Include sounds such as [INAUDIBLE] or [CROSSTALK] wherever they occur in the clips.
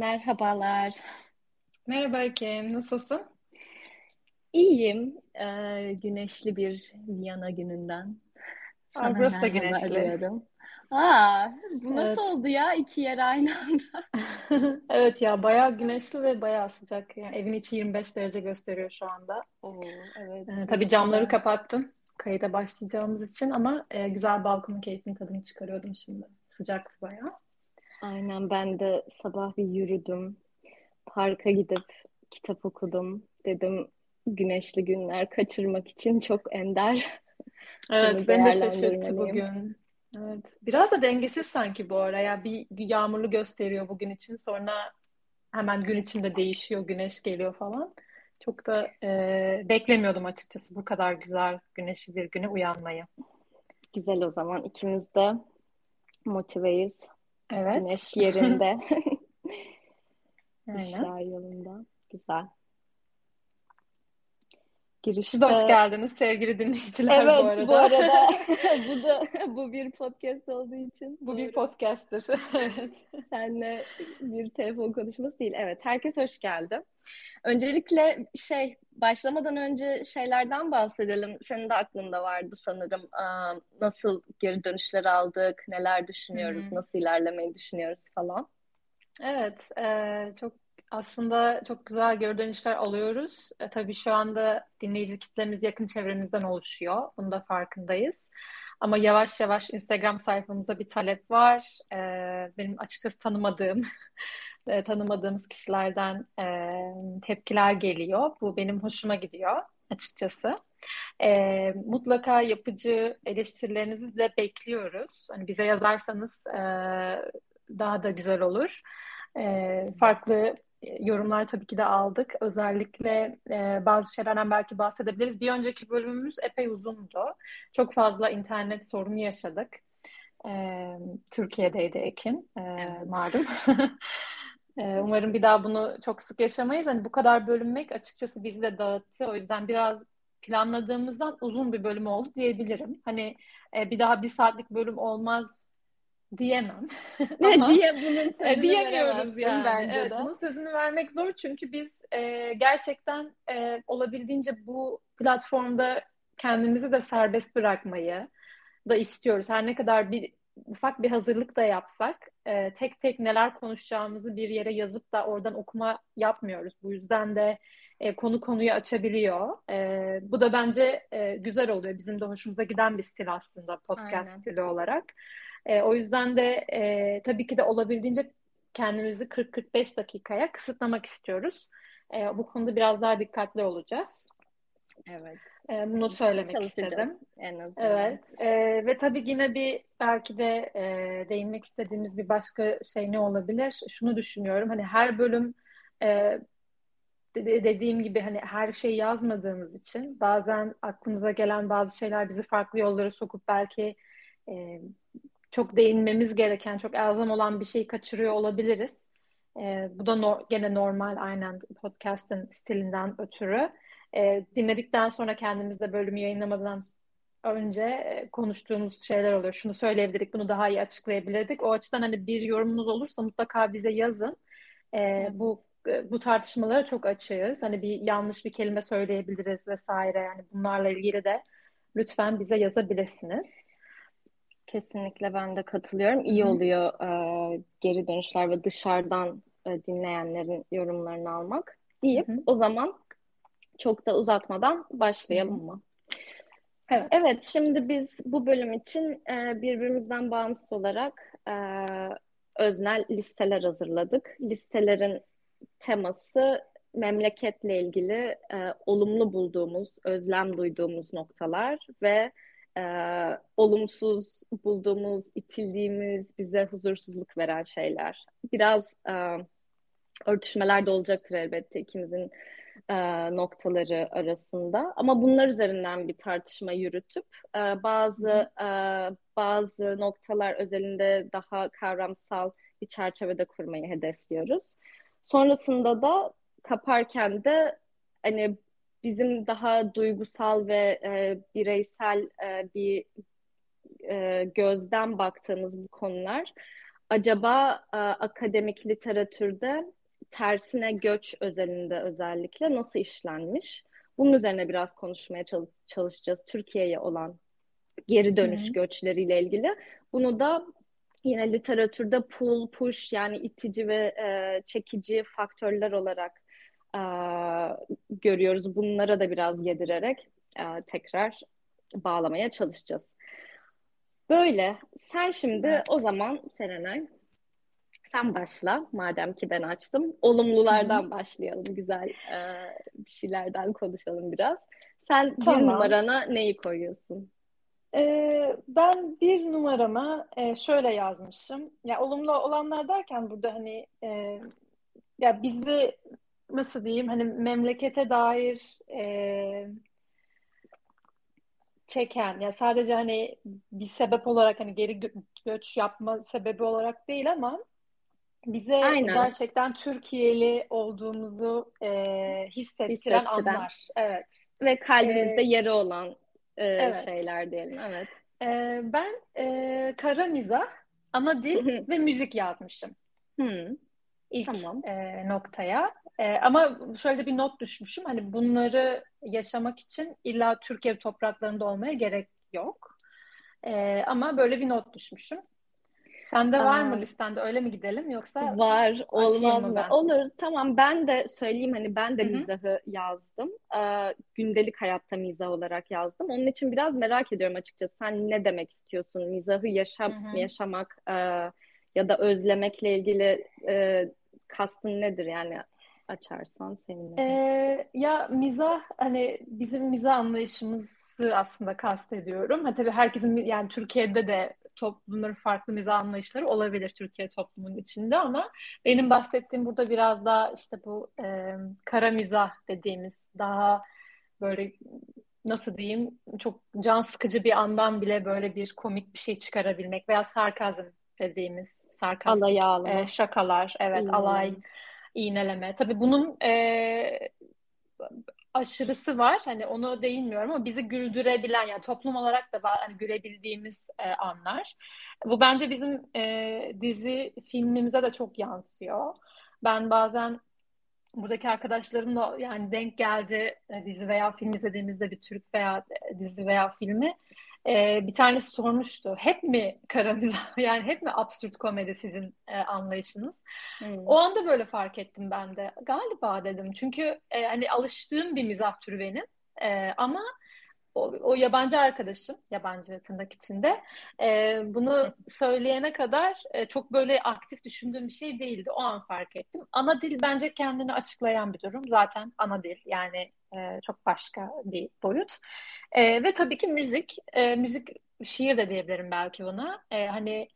Merhabalar. Merhaba Ekim, nasılsın? İyiyim. Ee, güneşli bir Viyana gününden. Aa, Sana burası da güneşli. diyorum. Aa, bu nasıl Evet. oldu ya? İki yer aynı anda. [LAUGHS] Evet ya bayağı güneşli ve bayağı sıcak. Yani evin içi 25 derece gösteriyor şu anda. Oo, evet. Ee, tabii camları kapattım kayıta başlayacağımız için ama e, güzel balkonun keyfini tadını çıkarıyordum şimdi. Sıcaktı bayağı. Aynen ben de sabah bir yürüdüm. Parka gidip kitap okudum. Dedim güneşli günler kaçırmak için çok ender. [LAUGHS] Evet, beni de şaşırttı bugün. Evet, biraz da dengesiz sanki bu ara. Ya bir yağmurlu gösteriyor bugün için, sonra hemen gün içinde değişiyor, güneş geliyor falan. Çok da e, beklemiyordum açıkçası bu kadar güzel güneşli bir güne uyanmayı. Güzel o zaman. ikimiz de motiveyiz. Evet, Güneş yerinde. [LAUGHS] aynen. İşler yolunda. Güzel. Siz de hoş Girişte geldiniz sevgili dinleyiciler bu evet bu arada. arada [LAUGHS] [LAUGHS] bu da bu bir podcast olduğu için Bu bir doğru. podcast'tir. [LAUGHS] Evet. Senle bir telefon konuşması değil. Evet, herkes hoş geldi. Öncelikle şey başlamadan önce şeylerden bahsedelim. Senin de aklında vardı sanırım. Nasıl geri dönüşler aldık, neler düşünüyoruz, hı. nasıl ilerlemeyi düşünüyoruz falan. Evet, e, çok aslında çok güzel geri dönüşler alıyoruz. E, tabii şu anda dinleyici kitlemiz yakın çevremizden oluşuyor. Bunun da farkındayız. Ama yavaş yavaş Instagram sayfamıza bir talep var. E, benim açıkçası tanımadığım, [LAUGHS] e, tanımadığımız kişilerden e, tepkiler geliyor. Bu benim hoşuma gidiyor açıkçası. E, mutlaka yapıcı eleştirilerinizi de bekliyoruz. Hani bize yazarsanız e, daha da güzel olur. E, farklı yorumlar tabii ki de aldık. Özellikle e, bazı şeylerden belki bahsedebiliriz. Bir önceki bölümümüz epey uzundu. Çok fazla internet sorunu yaşadık. E, Türkiye'deydi Ekin, e, Evet. malum. [LAUGHS] Umarım bir daha bunu çok sık yaşamayız. Hani bu kadar bölünmek açıkçası bizi de dağıttı. O yüzden biraz planladığımızdan uzun bir bölüm oldu diyebilirim. Hani bir daha bir saatlik bölüm olmaz diyemem. Ne [LAUGHS] Ama diye bunun e, sözünü diyemiyoruz yani. bence Evet, de. bunun sözünü vermek zor çünkü biz e, gerçekten e, olabildiğince bu platformda kendimizi de serbest bırakmayı da istiyoruz. Her ne kadar bir ufak bir hazırlık da yapsak, e, tek tek neler konuşacağımızı bir yere yazıp da oradan okuma yapmıyoruz. Bu yüzden de e, konu konuyu açabiliyor. E, bu da bence e, güzel oluyor. Bizim de hoşumuza giden bir stil aslında podcast Aynen. stili olarak. E, o yüzden de e, tabii ki de olabildiğince kendimizi 40-45 dakikaya kısıtlamak istiyoruz. E, bu konuda biraz daha dikkatli olacağız. Evet. E, bunu söylemek istedim. en azından. Evet, e, ve tabii yine bir belki de e, değinmek istediğimiz bir başka şey ne olabilir? Şunu düşünüyorum, hani her bölüm e, de- dediğim gibi hani her şeyi yazmadığımız için bazen aklımıza gelen bazı şeyler bizi farklı yollara sokup belki e, çok değinmemiz gereken, çok elzem olan bir şeyi kaçırıyor olabiliriz. E, bu da no- gene normal aynen podcast'ın stilinden ötürü. E, dinledikten sonra kendimizde bölümü yayınlamadan önce e, konuştuğumuz şeyler oluyor. Şunu söyleyebilirdik, bunu daha iyi açıklayabilirdik. O açıdan hani bir yorumunuz olursa mutlaka bize yazın. E, Evet. bu e, bu tartışmalara çok açığız. Hani bir yanlış bir kelime söyleyebiliriz vesaire. Yani bunlarla ilgili de lütfen bize yazabilirsiniz. Kesinlikle ben de katılıyorum. İyi oluyor e, geri dönüşler ve dışarıdan e, dinleyenlerin yorumlarını almak deyip hı. o zaman çok da uzatmadan başlayalım mı? Evet. Evet, şimdi biz bu bölüm için e, birbirimizden bağımsız olarak e, öznel listeler hazırladık. Listelerin teması memleketle ilgili e, olumlu bulduğumuz, özlem duyduğumuz noktalar ve e, olumsuz bulduğumuz, itildiğimiz, bize huzursuzluk veren şeyler. Biraz e, örtüşmeler de olacaktır elbette ikimizin e, noktaları arasında. Ama bunlar üzerinden bir tartışma yürütüp e, bazı e, bazı noktalar özelinde daha kavramsal bir çerçevede kurmayı hedefliyoruz. Sonrasında da kaparken de hani bizim daha duygusal ve e, bireysel e, bir e, gözden baktığımız bu konular acaba e, akademik literatürde tersine göç özelinde özellikle nasıl işlenmiş? Bunun üzerine biraz konuşmaya çalışacağız. Türkiye'ye olan geri dönüş Hı-hı. göçleriyle ilgili. Bunu da yine literatürde pull, push yani itici ve e, çekici faktörler olarak e, görüyoruz. Bunlara da biraz yedirerek e, tekrar bağlamaya çalışacağız. Böyle. Sen şimdi evet. o zaman Serenay sen başla madem ki ben açtım. Olumlulardan Hı-hı. başlayalım. Güzel e, bir şeylerden konuşalım biraz. Sen tamam. bir numarana neyi koyuyorsun? Ee, ben bir numarama e, şöyle yazmışım. Ya olumlu olanlar derken burada hani e, ya bizi nasıl diyeyim hani memlekete dair e, çeken ya sadece hani bir sebep olarak hani geri gö- göç yapma sebebi olarak değil ama bize Aynen. gerçekten Türkiye'li olduğumuzu e, hissettiren, hissettiren anlar. Evet. Ve kalbimizde ee, yeri olan e, evet. şeyler diyelim. Evet. E, ben e, kara mizah, ana dil ve müzik yazmışım. Hı. İlk tamam. e, noktaya. E, ama şöyle bir not düşmüşüm. Hani bunları yaşamak için illa Türkiye topraklarında olmaya gerek yok. E, ama böyle bir not düşmüşüm. Sende var mı listende öyle mi gidelim yoksa var olmaz mı? Ben? Olur tamam ben de söyleyeyim hani ben de Hı-hı. mizahı yazdım. Ee, gündelik hayatta mizah olarak yazdım. Onun için biraz merak ediyorum açıkçası. Sen ne demek istiyorsun? Mizahı yaşam Hı-hı. yaşamak e, ya da özlemekle ilgili e, kastın nedir yani açarsan seninle. Ee, ya mizah hani bizim mizah anlayışımızı aslında kastediyorum. Ha tabii herkesin yani Türkiye'de de toplumların farklı mizah anlayışları olabilir Türkiye toplumunun içinde ama benim bahsettiğim burada biraz daha işte bu e, kara mizah dediğimiz daha böyle nasıl diyeyim çok can sıkıcı bir andan bile böyle bir komik bir şey çıkarabilmek veya sarkazm dediğimiz sarkastik e, şakalar evet hmm. alay iğneleme tabii bunun e, aşırısı var. Hani onu değinmiyorum ama bizi güldürebilen yani toplum olarak da hani gülebildiğimiz e, anlar. Bu bence bizim e, dizi filmimize de çok yansıyor. Ben bazen buradaki arkadaşlarımla yani denk geldi e, dizi veya film izlediğimizde bir Türk veya e, dizi veya filmi e, bir tanesi sormuştu. Hep mi kara mizah [LAUGHS] yani hep mi absürt komedi sizin e, anlayışınız? Hmm. O anda böyle fark ettim ben de. Galiba dedim. Çünkü e, hani alıştığım bir mizah türü benim. E, ama o, o yabancı arkadaşım, yabancı tırnak içinde, e, bunu [LAUGHS] söyleyene kadar e, çok böyle aktif düşündüğüm bir şey değildi. O an fark ettim. Ana dil bence kendini açıklayan bir durum. Zaten ana dil yani e, çok başka bir boyut. E, ve tabii ki müzik. E, müzik, şiir de diyebilirim belki buna. E, hani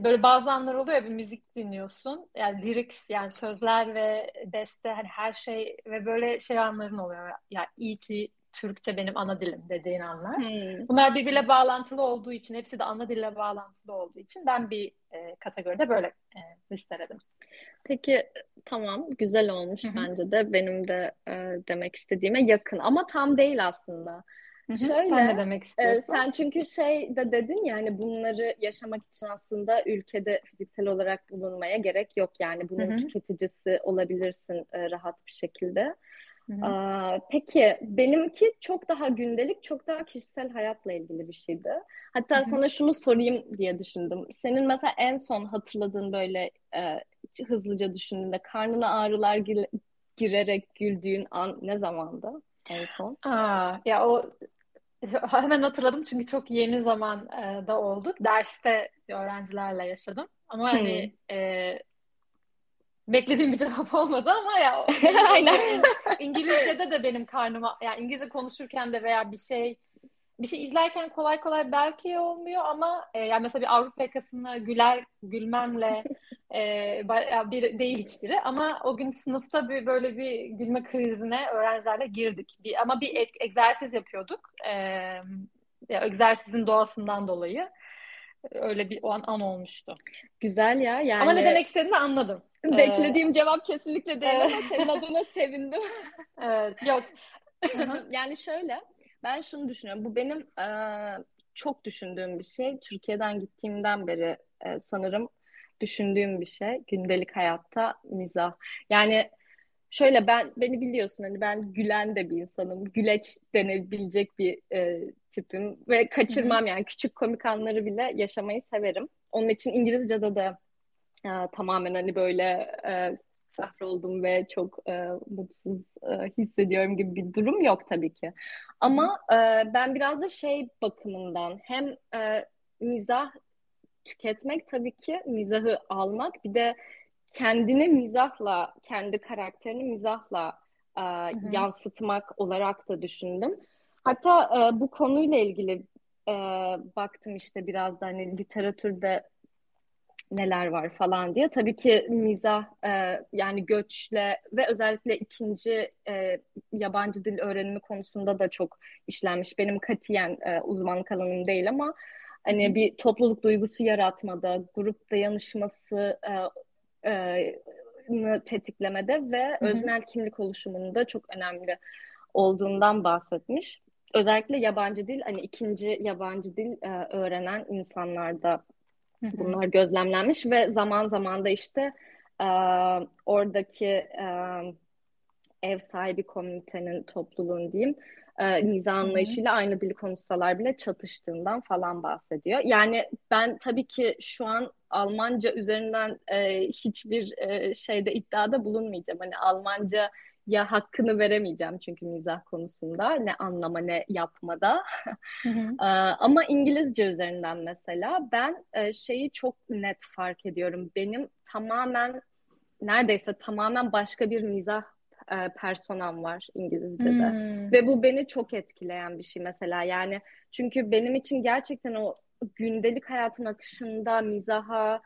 böyle bazı anlar oluyor bir müzik dinliyorsun. Yani lyrics yani sözler ve beste hani her şey ve böyle şey anların oluyor. Ya yani iyi ki Türkçe benim ana dilim dediğin anlar. Hmm. Bunlar birbiriyle bağlantılı olduğu için, hepsi de ana dille bağlantılı olduğu için ben bir e, kategoride böyle e, listeledim. Peki tamam güzel olmuş Hı-hı. bence de benim de e, demek istediğime yakın ama tam değil aslında. Hı-hı. Şöyle, sen ne demek istiyorsun? E, sen çünkü şey de dedin yani bunları yaşamak için aslında ülkede fiziksel olarak bulunmaya gerek yok yani bunun Hı-hı. tüketicisi olabilirsin e, rahat bir şekilde. Aa, peki benimki çok daha gündelik, çok daha kişisel hayatla ilgili bir şeydi. Hatta Hı-hı. sana şunu sorayım diye düşündüm. Senin mesela en son hatırladığın böyle e, hızlıca düşündüğünde karnına ağrılar gir- girerek güldüğün an ne zamandı en son? Aa, ya o [LAUGHS] hemen hatırladım çünkü çok yeni zamanda oldu. Derste öğrencilerle yaşadım. Ama hani e, beklediğim bir cevap olmadı ama ya [LAUGHS] Aynen. İngilizce'de de benim karnıma yani İngilizce konuşurken de veya bir şey bir şey izlerken kolay kolay belki olmuyor ama e, yani mesela bir Avrupa yakasına güler gülmemle e, bir değil hiçbiri ama o gün sınıfta bir böyle bir gülme krizine öğrencilerle girdik. Bir, ama bir e- egzersiz yapıyorduk. E, ya, egzersizin doğasından dolayı öyle bir o an, an olmuştu. Güzel ya yani. Ama ne demek istediğini anladım. Beklediğim ee, cevap kesinlikle değil ama senin adına sevindim. [LAUGHS] evet, yok. [LAUGHS] yani şöyle ben şunu düşünüyorum. Bu benim e, çok düşündüğüm bir şey. Türkiye'den gittiğimden beri e, sanırım düşündüğüm bir şey. Gündelik hayatta mizah. Yani şöyle ben beni biliyorsun hani ben gülen de bir insanım. Güleç denebilecek bir e, tipim ve kaçırmam Hı-hı. yani küçük komik anları bile yaşamayı severim. Onun için İngilizce'de de e, tamamen hani böyle e, kahroldum ve çok e, mutsuz e, hissediyorum gibi bir durum yok tabii ki. Ama e, ben biraz da şey bakımından hem e, mizah tüketmek tabii ki mizahı almak bir de kendini mizahla, kendi karakterini mizahla e, yansıtmak olarak da düşündüm. Hatta e, bu konuyla ilgili e, baktım işte biraz da hani literatürde neler var falan diye. Tabii ki mizah e, yani göçle ve özellikle ikinci e, yabancı dil öğrenimi konusunda da çok işlenmiş. Benim katiyen e, uzmanlık alanım değil ama hani bir topluluk duygusu yaratmada, grup dayanışması e, e, tetiklemede ve Hı-hı. öznel kimlik oluşumunda çok önemli olduğundan bahsetmiş. Özellikle yabancı dil, hani ikinci yabancı dil e, öğrenen insanlarda Bunlar gözlemlenmiş ve zaman zaman da işte e, oradaki e, ev sahibi komünitenin, topluluğun diyeyim, e, mizah anlayışıyla aynı dili konuşsalar bile çatıştığından falan bahsediyor. Yani ben tabii ki şu an Almanca üzerinden e, hiçbir e, şeyde iddiada bulunmayacağım. Hani Almanca ya hakkını veremeyeceğim çünkü mizah konusunda ne anlama ne yapmada. Hı hı. [LAUGHS] Ama İngilizce üzerinden mesela ben şeyi çok net fark ediyorum. Benim tamamen neredeyse tamamen başka bir mizah personam var İngilizce'de. Hmm. Ve bu beni çok etkileyen bir şey mesela. Yani çünkü benim için gerçekten o gündelik hayatın akışında mizaha,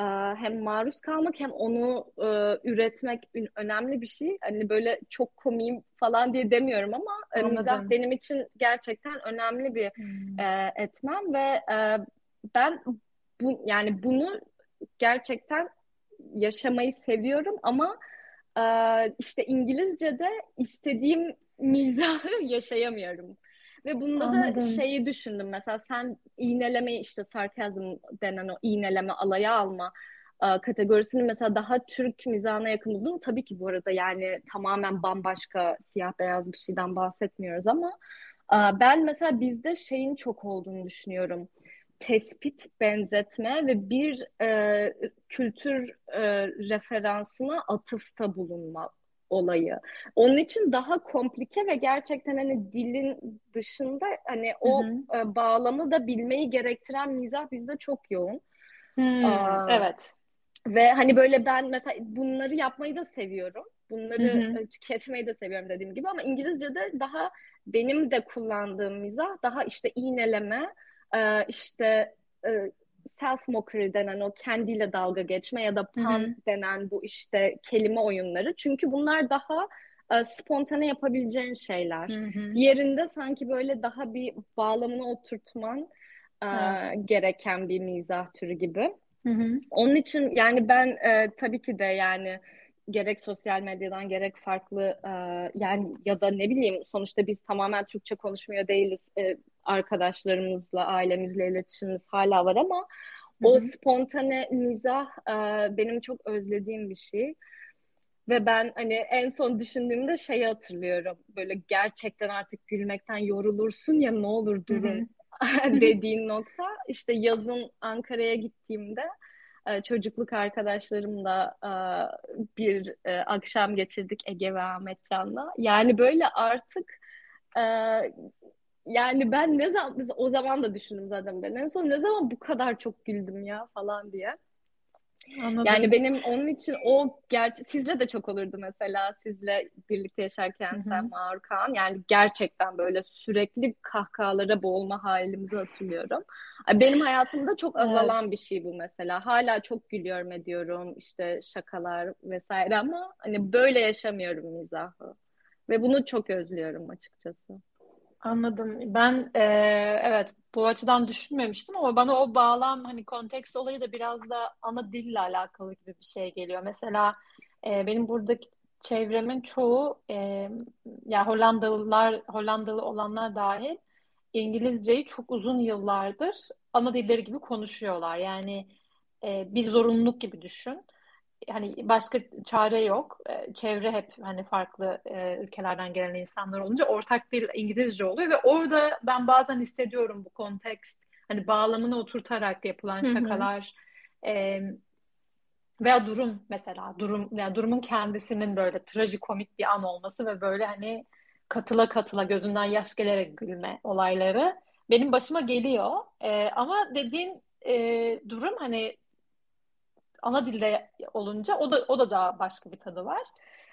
ee, hem maruz kalmak hem onu e, üretmek önemli bir şey. Hani böyle çok komiyim falan diye demiyorum ama e, Anladım. mizah benim için gerçekten önemli bir hmm. e, etmen ve e, ben bu yani bunu gerçekten yaşamayı seviyorum ama e, işte İngilizce'de istediğim mizahı [LAUGHS] yaşayamıyorum. Ve bunda Anladım. da şeyi düşündüm. Mesela sen iğneleme işte sarkazm denen o iğneleme alaya alma e, kategorisini mesela daha Türk mizahına yakın buldum. Tabii ki bu arada yani tamamen bambaşka siyah beyaz bir şeyden bahsetmiyoruz ama e, ben mesela bizde şeyin çok olduğunu düşünüyorum. Tespit, benzetme ve bir e, kültür e, referansına atıfta bulunma olayı. Onun için daha komplike ve gerçekten hani dilin dışında hani o hı hı. E, bağlamı da bilmeyi gerektiren mizah bizde çok yoğun. Hmm, Aa, evet. Ve hani böyle ben mesela bunları yapmayı da seviyorum. Bunları hı hı. E, tüketmeyi de seviyorum dediğim gibi ama İngilizce'de daha benim de kullandığım mizah daha işte iğneleme, e, işte self mockery denen o kendiyle dalga geçme ya da pun Hı-hı. denen bu işte kelime oyunları. Çünkü bunlar daha e, spontane yapabileceğin şeyler. Hı-hı. Diğerinde sanki böyle daha bir bağlamını oturtman e, gereken bir mizah türü gibi. Hı-hı. Onun için yani ben e, tabii ki de yani gerek sosyal medyadan gerek farklı e, yani ya da ne bileyim sonuçta biz tamamen Türkçe konuşmuyor değiliz. E, arkadaşlarımızla, ailemizle iletişimimiz hala var ama Hı-hı. o spontane mizah e, benim çok özlediğim bir şey. Ve ben hani en son düşündüğümde şeyi hatırlıyorum. Böyle gerçekten artık gülmekten yorulursun ya ne olur durun [LAUGHS] dediğin nokta. İşte yazın Ankara'ya gittiğimde e, çocukluk arkadaşlarımla e, bir e, akşam geçirdik Ege ve Ahmetcan'la. Yani böyle artık yani ben ne zaman o zaman da düşündüm zaten ben en son ne zaman bu kadar çok güldüm ya falan diye. Anladım. Yani benim onun için o gerçi sizle de çok olurdu mesela sizle birlikte yaşarken Hı-hı. sen Mağur Kaan yani gerçekten böyle sürekli kahkahalara boğulma halimizi hatırlıyorum. Benim hayatımda çok azalan evet. bir şey bu mesela. Hala çok gülüyorum ediyorum işte şakalar vesaire ama hani böyle yaşamıyorum mizahı. Ve bunu çok özlüyorum açıkçası. Anladım. Ben e, evet bu açıdan düşünmemiştim ama bana o bağlam hani konteks olayı da biraz da ana dille alakalı gibi bir şey geliyor. Mesela e, benim buradaki çevremin çoğu e, ya Hollandalılar Hollandalı olanlar dahil İngilizceyi çok uzun yıllardır ana dilleri gibi konuşuyorlar. Yani e, bir zorunluluk gibi düşün. Hani başka çare yok. E, çevre hep hani farklı e, ülkelerden gelen insanlar olunca ortak bir İngilizce oluyor ve orada ben bazen hissediyorum bu kontekst hani bağlamını oturtarak yapılan şakalar e, veya durum mesela durum yani durumun kendisinin böyle trajikomik bir an olması ve böyle hani katıla katıla gözünden yaş gelerek gülme olayları benim başıma geliyor. E, ama dediğin e, durum hani ana dilde olunca o da o da daha başka bir tadı var.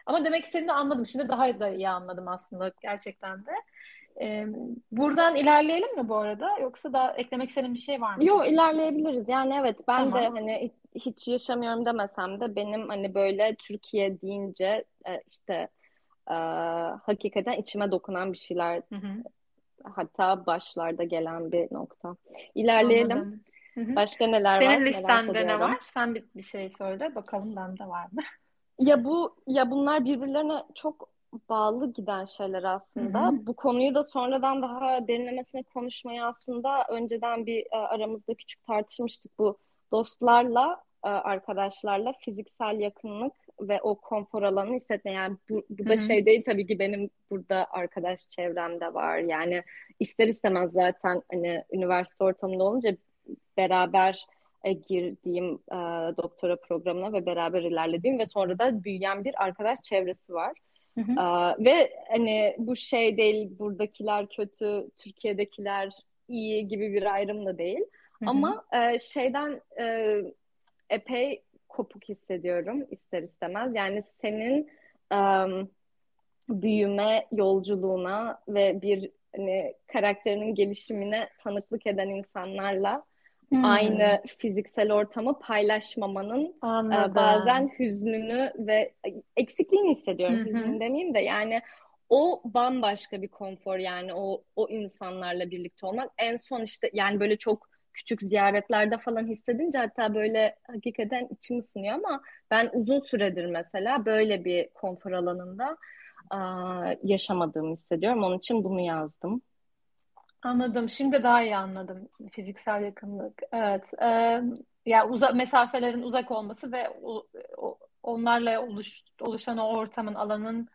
Ama demek istediğini anladım. Şimdi daha da iyi anladım aslında gerçekten de. Ee, buradan ilerleyelim mi bu arada? Yoksa da eklemek istediğin bir şey var mı? Yok ilerleyebiliriz. Yani evet ben tamam. de hani hiç yaşamıyorum demesem de benim hani böyle Türkiye deyince e, işte e, hakikaten içime dokunan bir şeyler hı hı. hatta başlarda gelen bir nokta. İlerleyelim. Anladım. Başka neler Senin var? Senin listende ne var? Sen bir, bir şey söyle bakalım bende var mı? [LAUGHS] Ya bu ya bunlar birbirlerine çok bağlı giden şeyler aslında. Hı hı. Bu konuyu da sonradan daha derinlemesine konuşmaya aslında önceden bir e, aramızda küçük tartışmıştık. Bu dostlarla, e, arkadaşlarla fiziksel yakınlık ve o konfor alanı hissetme. Yani bu, bu da hı hı. şey değil tabii ki benim burada arkadaş çevremde var. Yani ister istemez zaten hani üniversite ortamında olunca beraber e, girdiğim e, doktora programına ve beraber ilerlediğim ve sonra da büyüyen bir arkadaş çevresi var. Hı hı. E, ve hani bu şey değil buradakiler kötü, Türkiye'dekiler iyi gibi bir ayrım da değil. Hı hı. Ama e, şeyden e, epey kopuk hissediyorum ister istemez. Yani senin e, büyüme yolculuğuna ve bir hani karakterinin gelişimine tanıklık eden insanlarla Hmm. Aynı fiziksel ortamı paylaşmamanın e, Anladım. bazen hüznünü ve eksikliğini hissediyorum. Hı-hı. Hüznün demeyeyim de yani o bambaşka bir konfor yani o o insanlarla birlikte olmak. En son işte yani böyle çok küçük ziyaretlerde falan hissedince hatta böyle hakikaten içim ısınıyor ama ben uzun süredir mesela böyle bir konfor alanında yaşamadığımı hissediyorum. Onun için bunu yazdım. Anladım. Şimdi daha iyi anladım fiziksel yakınlık. Evet. E, ya yani uzak mesafelerin uzak olması ve o, o, onlarla oluş, oluşan o ortamın alanın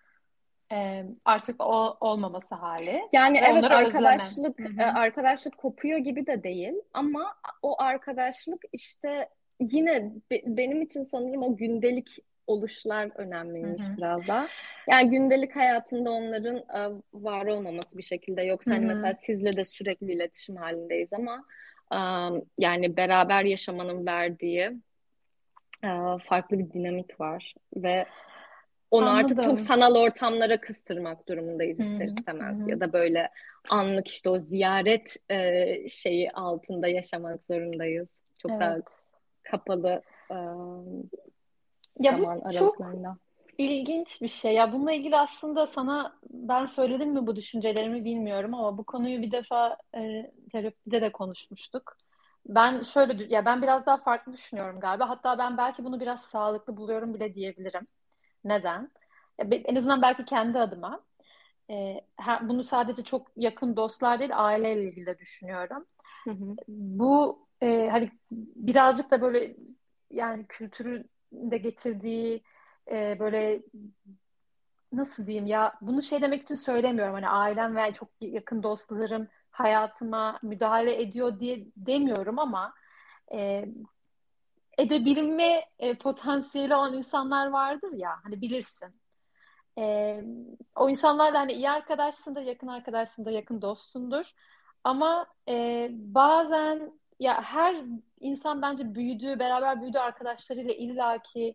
e, artık o olmaması hali. Yani ve evet arkadaşlık e, arkadaşlık kopuyor gibi de değil ama o arkadaşlık işte yine be, benim için sanırım o gündelik oluşlar önemliymiş Hı-hı. biraz da. Yani gündelik hayatında onların e, var olmaması bir şekilde yoksa hani mesela sizle de sürekli iletişim halindeyiz ama e, yani beraber yaşamanın verdiği e, farklı bir dinamik var ve onu Anladım. artık çok sanal ortamlara kıstırmak durumundayız Hı-hı. ister istemez Hı-hı. ya da böyle anlık işte o ziyaret e, şeyi altında yaşamak zorundayız. Çok evet. daha kapalı e, ya zaman bu aralıklarında. Çok ilginç bir şey. Ya bununla ilgili aslında sana ben söyledim mi bu düşüncelerimi bilmiyorum ama bu konuyu bir defa e, terapide de konuşmuştuk. Ben şöyle ya ben biraz daha farklı düşünüyorum galiba. Hatta ben belki bunu biraz sağlıklı buluyorum bile diyebilirim. Neden? Ya, en azından belki kendi adıma. E, bunu sadece çok yakın dostlar değil aileyle ilgili de düşünüyorum. Hı hı. Bu e, hani birazcık da böyle yani kültürü de getirdiği e, böyle nasıl diyeyim ya bunu şey demek için söylemiyorum hani ailem ve çok yakın dostlarım hayatıma müdahale ediyor diye demiyorum ama e, edebilme e, potansiyeli olan insanlar vardır ya hani bilirsin. E, o insanlarla hani iyi arkadaşsındır, yakın arkadaşsındır, yakın dostsundur. Ama e, bazen ya her insan bence büyüdüğü, beraber büyüdüğü arkadaşlarıyla illaki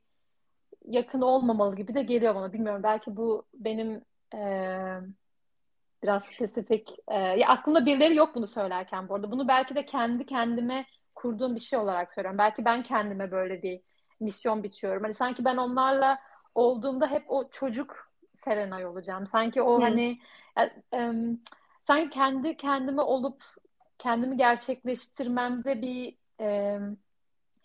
yakın olmamalı gibi de geliyor bana. Bilmiyorum belki bu benim e, biraz spesifik. E, ya aklımda birileri yok bunu söylerken bu arada. Bunu belki de kendi kendime kurduğum bir şey olarak söylüyorum. Belki ben kendime böyle bir misyon biçiyorum. Hani sanki ben onlarla olduğumda hep o çocuk Serenay olacağım. Sanki o hmm. hani e, e, sanki kendi kendime olup kendimi gerçekleştirmemde bir e,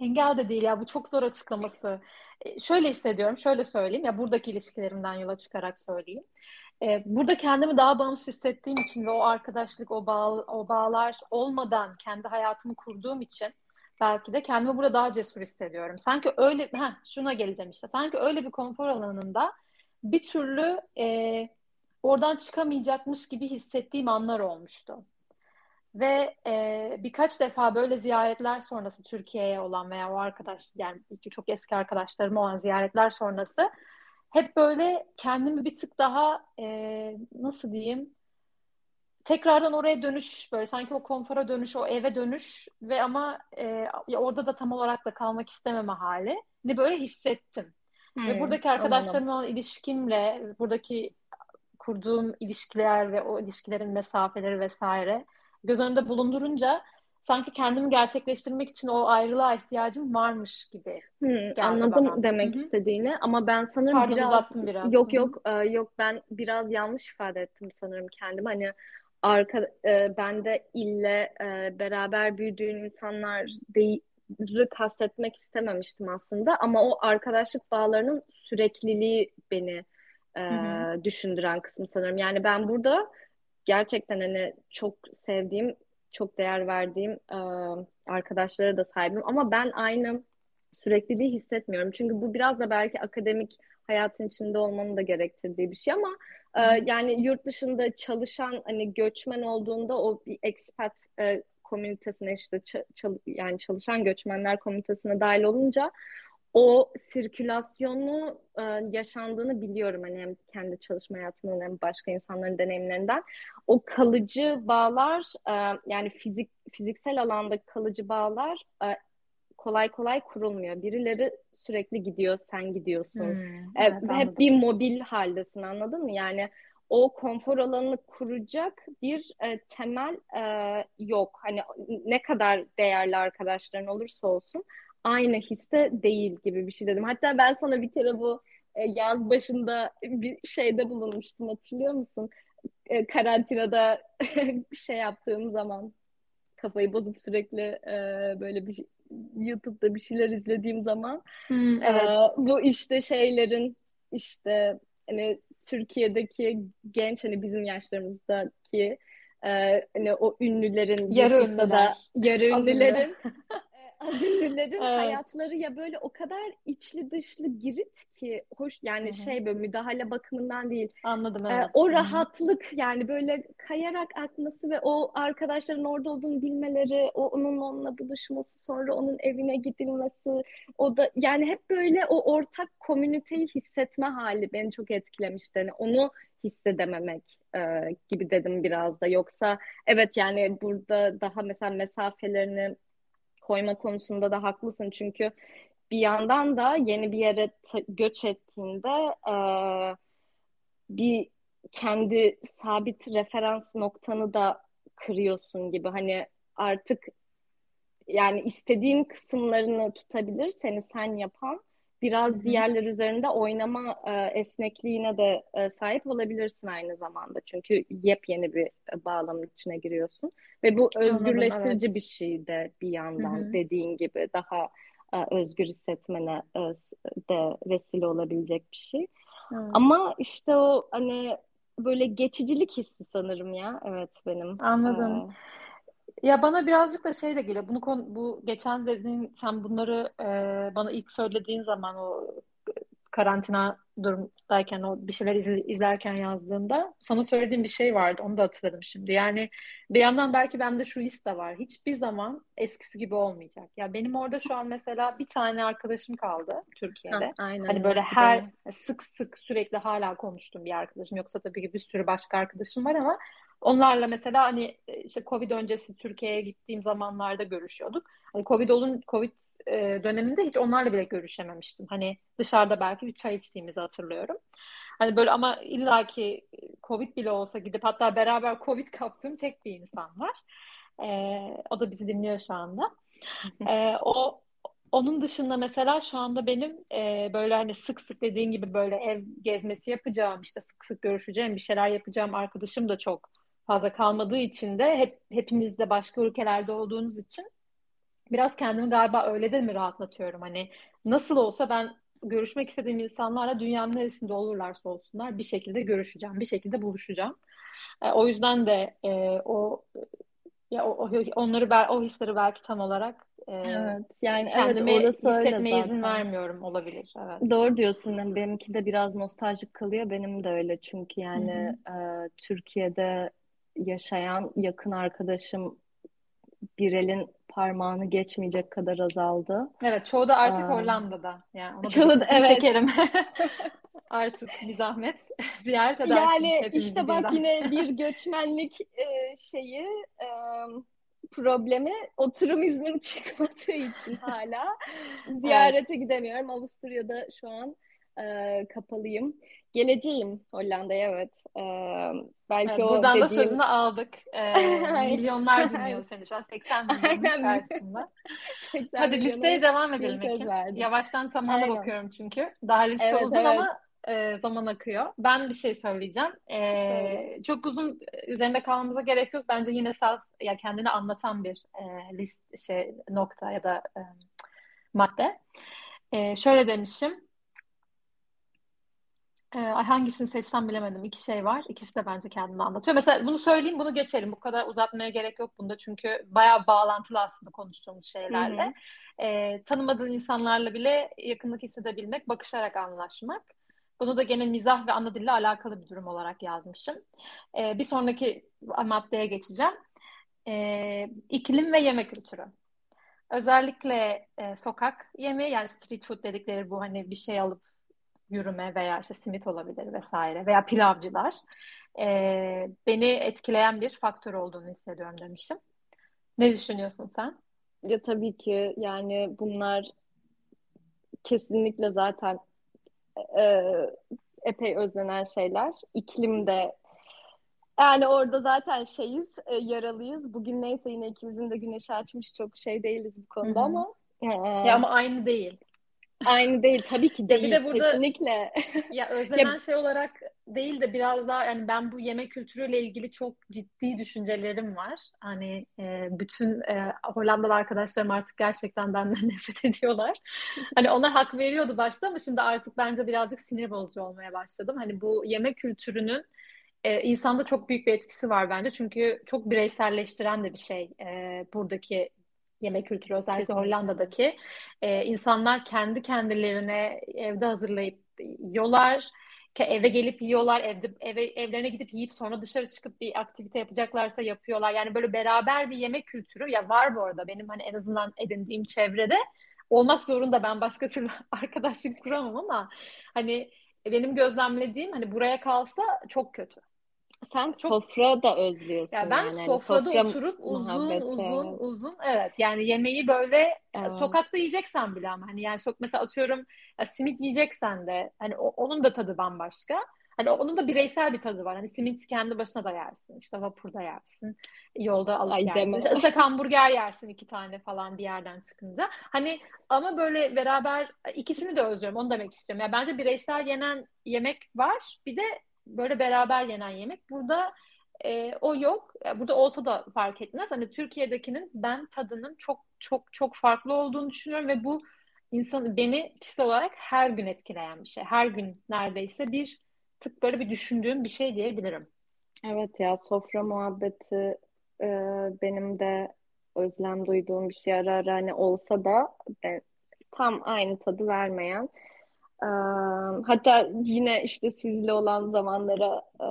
engel de değil ya bu çok zor açıklaması. E, şöyle hissediyorum, şöyle söyleyeyim ya buradaki ilişkilerimden yola çıkarak söyleyeyim. E, burada kendimi daha bağımsız hissettiğim için ve o arkadaşlık, o bağ, o bağlar olmadan kendi hayatımı kurduğum için belki de kendimi burada daha cesur hissediyorum. Sanki öyle, ha şuna geleceğim işte. Sanki öyle bir konfor alanında bir türlü e, oradan çıkamayacakmış gibi hissettiğim anlar olmuştu. Ve e, birkaç defa böyle ziyaretler sonrası Türkiye'ye olan veya o arkadaş yani çok eski arkadaşlarım olan ziyaretler sonrası hep böyle kendimi bir tık daha e, nasıl diyeyim tekrardan oraya dönüş böyle sanki o konfora dönüş, o eve dönüş ve ama e, orada da tam olarak da kalmak istememe hali ne böyle hissettim. Hmm, ve buradaki arkadaşlarımla olan ilişkimle, buradaki kurduğum ilişkiler ve o ilişkilerin mesafeleri vesaire göz önünde bulundurunca sanki kendimi gerçekleştirmek için o ayrılığa ihtiyacım varmış gibi. Hmm, anladım bana. demek Hı-hı. istediğini ama ben sanırım Pardon, biraz, biraz yok yok e, yok ben biraz yanlış ifade ettim sanırım kendimi. Hani arka e, ben de ille e, beraber büyüdüğün insanlar değil kastetmek istememiştim aslında ama o arkadaşlık bağlarının sürekliliği beni e, düşündüren kısım sanırım. Yani ben burada gerçekten hani çok sevdiğim, çok değer verdiğim e, arkadaşlara da sahibim ama ben aynı sürekliliği hissetmiyorum. Çünkü bu biraz da belki akademik hayatın içinde olmanın da gerektirdiği bir şey ama e, yani yurt dışında çalışan hani göçmen olduğunda o bir expat e, komünitesine işte çal, yani çalışan göçmenler komünitesine dahil olunca o sirkülasyonu e, yaşandığını biliyorum hani hem kendi çalışma hayatımdan hem başka insanların deneyimlerinden. O kalıcı bağlar e, yani fizik fiziksel alanda kalıcı bağlar e, kolay kolay kurulmuyor. Birileri sürekli gidiyor, sen gidiyorsun. Hmm, evet, e, hep bir mobil haldesin anladın mı? Yani o konfor alanını kuracak bir e, temel e, yok. Hani ne kadar değerli arkadaşların olursa olsun aynı hisse değil gibi bir şey dedim. Hatta ben sana bir kere bu e, yaz başında bir şeyde bulunmuştum hatırlıyor musun? E, karantinada [LAUGHS] şey yaptığım zaman kafayı bozup sürekli e, böyle bir YouTube'da bir şeyler izlediğim zaman hmm, evet. e, bu işte şeylerin işte hani Türkiye'deki genç hani bizim yaşlarımızdaki e, hani o ünlülerin yarı ünlüler. da yarı ünlülerin [LAUGHS] Azillilerin evet. hayatları ya böyle o kadar içli dışlı girit ki hoş yani Hı-hı. şey böyle müdahale bakımından değil. Anladım evet. Ee, o rahatlık yani böyle kayarak akması ve o arkadaşların orada olduğunu bilmeleri, o onun onunla buluşması, sonra onun evine gidilmesi, o da yani hep böyle o ortak komüniteyi hissetme hali beni çok etkilemişti. Yani onu hissedememek e, gibi dedim biraz da. Yoksa evet yani burada daha mesela mesafelerini koyma konusunda da haklısın. Çünkü bir yandan da yeni bir yere göç ettiğinde e, bir kendi sabit referans noktanı da kırıyorsun gibi. Hani artık yani istediğin kısımlarını tutabilir seni sen yapan biraz diğerler üzerinde oynama e, esnekliğine de e, sahip olabilirsin aynı zamanda. Çünkü yepyeni bir e, bağlamın içine giriyorsun ve bu özgürleştirici evet. bir şey de bir yandan Hı-hı. dediğin gibi daha e, özgür hissetmene e, de vesile olabilecek bir şey. Hı. Ama işte o hani böyle geçicilik hissi sanırım ya. Evet benim. Anladım. Ee, ya bana birazcık da şey de geliyor. Bunu bu geçen dediğin sen bunları e, bana ilk söylediğin zaman o karantina durumdayken o bir şeyler izle, izlerken yazdığında sana söylediğim bir şey vardı. Onu da hatırladım şimdi. Yani bir yandan belki bende şu his de var. Hiçbir zaman eskisi gibi olmayacak. Ya benim orada şu an mesela bir tane arkadaşım kaldı Türkiye'de. Ha, aynen. Hani böyle her sık sık sürekli hala konuştuğum bir arkadaşım. Yoksa tabii ki bir sürü başka arkadaşım var ama Onlarla mesela hani e, işte Covid öncesi Türkiye'ye gittiğim zamanlarda görüşüyorduk. Hani Covid olun Covid e, döneminde hiç onlarla bile görüşememiştim. Hani dışarıda belki bir çay içtiğimizi hatırlıyorum. Hani böyle ama illaki Covid bile olsa gidip hatta beraber Covid [LAUGHS] kaptığım tek bir insan var. Ee, o da bizi dinliyor şu anda. Ee, o onun dışında mesela şu anda benim e, böyle hani sık sık dediğin gibi böyle ev gezmesi yapacağım işte sık sık görüşeceğim bir şeyler yapacağım arkadaşım da çok fazla kalmadığı için de hep hepiniz de başka ülkelerde olduğunuz için biraz kendimi galiba öyle de mi rahatlatıyorum hani nasıl olsa ben görüşmek istediğim insanlarla dünyanın neresinde olurlarsa olsunlar bir şekilde görüşeceğim, bir şekilde buluşacağım. E, o yüzden de e, o Ya o, onları o hisleri belki tam olarak e, evet yani kendime evet orası hissetmeye öyle izin vermiyorum olabilir. Evet. Doğru diyorsun. Yani benimki de biraz nostaljik kalıyor. Benim de öyle çünkü yani e, Türkiye'de yaşayan yakın arkadaşım bir elin parmağını geçmeyecek kadar azaldı. Evet, çoğu da artık Ee, Hollanda'da. Yani çoğu da- dikkatini evet. çekerim. [LAUGHS] Artık bir zahmet [LAUGHS] ziyaret edersin Yani işte bak birden. yine [LAUGHS] bir göçmenlik e, şeyi e, problemi oturum iznim çıkmadığı için hala ziyarete gidemiyorum. Avusturya'da şu an e, kapalıyım. Geleceğim Hollanda'ya evet. E, belki Evet, o buradan da dediğim sözünü aldık. [LAUGHS] Ee, milyonlar dinliyor seni şu an 80 milyonun Aynen. karşısında. 80 Hadi listeye devam edelim verdim. Yavaştan zamana Aynen. bakıyorum çünkü. Daha liste Evet, uzun evet. ama e, zaman akıyor. Ben bir şey söyleyeceğim. Ee, Söyle. çok uzun üzerinde kalmamıza gerek yok. Bence yine self, ya kendini anlatan bir e, list şey nokta ya da e, madde. E, şöyle demişim. E, ay hangisini seçsem bilemedim. İki şey var. İkisi de bence kendimi anlatıyor. Mesela bunu söyleyeyim, bunu geçelim. Bu kadar uzatmaya gerek yok bunda. Çünkü bayağı bağlantılı aslında konuştuğumuz şeylerle. Hı hı. E, tanımadığın insanlarla bile yakınlık hissedebilmek, bakışarak anlaşmak. Bunu da gene mizah ve ana dille alakalı bir durum olarak yazmışım. E, bir sonraki maddeye geçeceğim. E, iklim ve yemek kültürü. Özellikle e, sokak yemeği yani street food dedikleri bu hani bir şey alıp yürüme veya işte simit olabilir vesaire veya pilavcılar e, beni etkileyen bir faktör olduğunu hissediyorum demişim. Ne düşünüyorsun sen? Ya tabii ki yani bunlar kesinlikle zaten e, epey özlenen şeyler. İklim de yani orada zaten şeyiz, e, yaralıyız. Bugün neyse yine ikimizin de güneşi açmış çok şey değiliz bu konuda Hı hı. ama e, Ya ama aynı değil. Aynı değil. Tabii ki değil. bir de burada Kesinlikle. ya [LAUGHS] özlenen şey olarak değil de biraz daha yani ben bu yemek kültürüyle ilgili çok ciddi düşüncelerim var. Hani e, bütün e, Hollandalı arkadaşlarım artık gerçekten benden [LAUGHS] nefret ediyorlar. Hani ona hak veriyordu başta ama şimdi artık bence birazcık sinir bozucu olmaya başladım. Hani bu yemek kültürünün e, insanda çok büyük bir etkisi var bence. Çünkü çok bireyselleştiren de bir şey e, buradaki yemek kültürü özellikle Kesinlikle. Hollanda'daki. E, insanlar kendi kendilerine evde hazırlayıp yiyorlar. Eve gelip yiyorlar, evde eve, evlerine gidip yiyip sonra dışarı çıkıp bir aktivite yapacaklarsa yapıyorlar. Yani böyle beraber bir yemek kültürü ya var bu arada benim hani en azından edindiğim çevrede olmak zorunda ben başka türlü [LAUGHS] arkadaşlık kuramam ama hani benim gözlemlediğim hani buraya kalsa çok kötü. Sen Çok sofra da özlüyorsun ya ben yani. Hani sofrada sofra oturup uzun muhabbeti. uzun uzun evet yani yemeği böyle Evet. sokakta yiyeceksen bile ama hani yani sok mesela atıyorum ya simit yiyeceksen de hani o- onun da tadı bambaşka. Hani onun da bireysel bir tadı var. Hani simit kendi başına da yersin. işte vapurda yersin. Yolda alıp Ay yersin. İşte ıslak hamburger yersin iki tane falan bir yerden çıkınca. Hani ama böyle beraber ikisini de özlüyorum. Onu demek istiyorum. Yani bence bireysel yenen yemek var. Bir de böyle beraber yenen yemek. Burada e, o yok. E, Burada olsa da fark etmez. Hani Türkiye'dekinin ben tadının çok çok çok farklı olduğunu düşünüyorum ve bu insan beni kişisel olarak her gün etkileyen bir şey. Her gün neredeyse bir tık böyle bir düşündüğüm bir şey diyebilirim. Evet ya sofra muhabbeti e, benim de özlem duyduğum bir şey ara ara hani olsa da ben, tam aynı tadı vermeyen hatta yine işte sizle olan zamanlara e,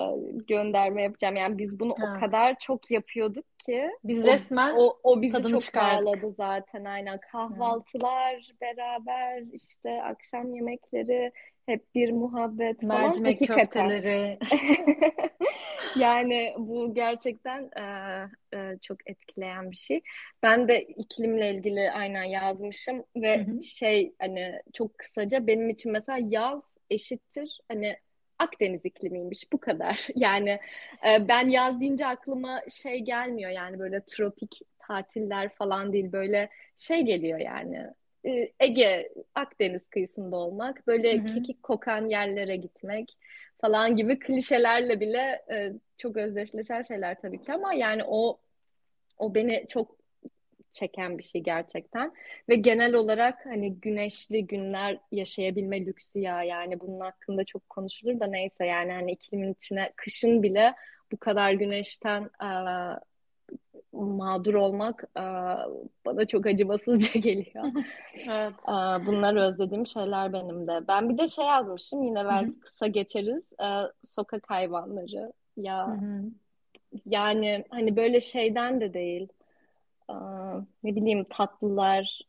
gönderme yapacağım. Yani biz bunu o Evet. kadar çok yapıyorduk ki Biz o, resmen o, o bizi çok çıkardık. bağladı zaten aynen kahvaltılar beraber işte akşam yemekleri hep bir muhabbet falan Mercimek köfteleri. [LAUGHS] Yani bu gerçekten e, e, çok etkileyen bir şey. Ben de iklimle ilgili aynen yazmışım Hı ve hı. şey hani çok kısaca benim için mesela yaz eşittir hani Akdeniz iklimiymiş bu kadar. [LAUGHS] Yani e, ben yaz deyince aklıma şey gelmiyor yani böyle tropik tatiller falan değil böyle şey geliyor yani. E, Ege, Akdeniz kıyısında olmak, Hı böyle hı. kekik kokan yerlere gitmek falan gibi klişelerle bile e, çok özdeşleşen şeyler tabii ki. Ama yani o o beni çok çeken bir şey gerçekten. Ve genel olarak hani güneşli günler yaşayabilme lüksü ya. Yani bunun hakkında çok konuşulur da neyse. Yani hani iklimin içine kışın bile bu kadar güneşten e, mağdur olmak bana çok acımasızca [LAUGHS] geliyor. Evet. Bunlar özlediğim şeyler benim de. Ben bir de şey yazmışım yine belki kısa geçeriz. Sokak hayvanları. Ya yani hani böyle şeyden de değil. Ne bileyim tatlılar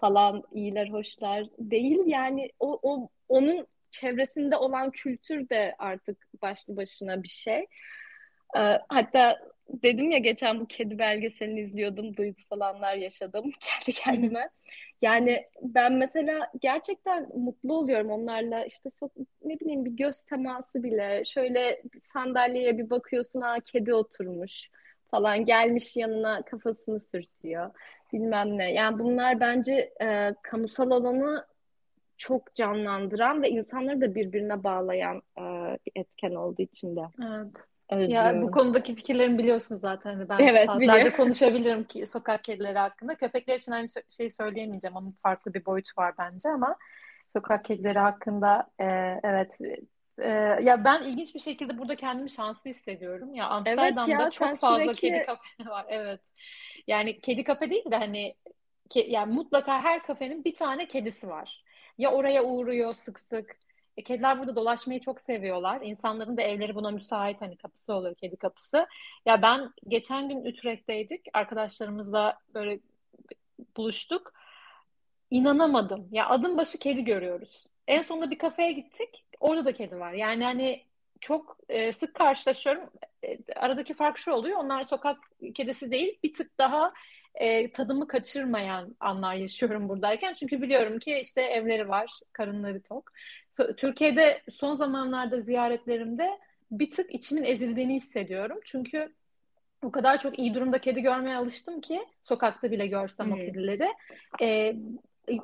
falan iyiler hoşlar değil. Yani o, o onun çevresinde olan kültür de artık başlı başına bir şey. Hatta dedim ya geçen bu kedi belgeselini izliyordum, duygusal anlar yaşadım [LAUGHS] kendi kendime. Yani ben mesela gerçekten mutlu oluyorum onlarla işte so ne bileyim bir göz teması bile şöyle sandalyeye bir bakıyorsun ha kedi oturmuş falan gelmiş yanına kafasını sürtüyor bilmem ne. Yani bunlar bence e, kamusal alanı çok canlandıran ve insanları da birbirine bağlayan e, bir etken olduğu için de Evet. Ya bu özlüyorum. konudaki fikirlerimi biliyorsunuz zaten. Hani ben Evet saatlerce biliyorum. [LAUGHS] konuşabilirim ki sokak kedileri hakkında. Köpekler için aynı şeyi söyleyemeyeceğim. Onun farklı bir boyutu var bence ama sokak kedileri hakkında e, evet e, ya ben ilginç bir şekilde burada kendimi şanslı hissediyorum. Ya Evet Amsterdam'da ya çok fazla sürekli kedi kafe [LAUGHS] var. Evet. Yani kedi kafe değil de hani ke- yani mutlaka her kafenin bir tane kedisi var. Ya oraya uğruyor sık sık. E, kediler burada dolaşmayı çok seviyorlar. İnsanların da evleri buna müsait hani kapısı oluyor kedi kapısı. Ya ben geçen gün Utrecht'teydik. Arkadaşlarımızla böyle buluştuk. İnanamadım. Ya adım başı kedi görüyoruz. En sonunda bir kafeye gittik. Orada da kedi var. Yani hani çok e, sık karşılaşıyorum. E, aradaki fark şu oluyor. Onlar sokak kedisi değil. Bir tık daha e, tadımı kaçırmayan anlar yaşıyorum buradayken. Çünkü biliyorum ki işte evleri var, karınları tok. Türkiye'de son zamanlarda ziyaretlerimde bir tık içimin ezildiğini hissediyorum. Çünkü o kadar çok iyi durumda kedi görmeye alıştım ki sokakta bile görsem o Hmm. kedileri. E,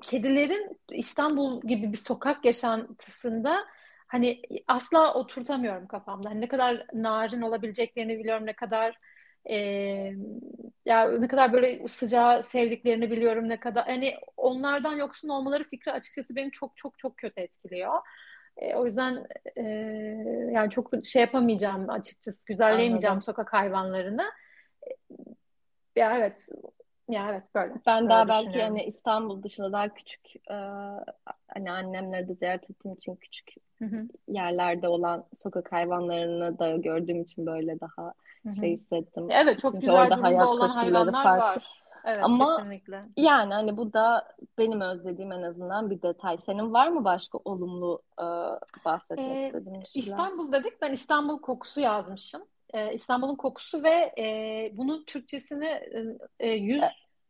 kedilerin İstanbul gibi bir sokak yaşantısında hani asla oturtamıyorum kafamda. Hani ne kadar narin olabileceklerini biliyorum, ne kadar e, ya ne kadar böyle sıcağı sevdiklerini biliyorum, ne kadar hani onlardan yoksun olmaları fikri açıkçası beni çok çok çok kötü etkiliyor. E, o yüzden e, yani çok şey yapamayacağım açıkçası, güzelleyemeyeceğim Anladım. sokak hayvanlarını. Ya evet, ya evet böyle Ben böyle daha belki yani İstanbul dışında daha küçük e, hani annemleri de ziyaret ettiğim için küçük Hı hı, yerlerde olan sokak hayvanlarını da gördüğüm için böyle daha hı hı. şey hissettim. Evet, çok Çünkü güzel orada durumda hayat olan hayvanlar farklı. var. Evet, Ama kesinlikle. yani hani bu da benim özlediğim en azından bir detay. Senin var mı başka olumlu e, bahsetmek Ee, istediğin şeyler? İstanbul dedik, ben İstanbul kokusu yazmışım. Ee, İstanbul'un kokusu ve e, bunun Türkçesini e, e, yüz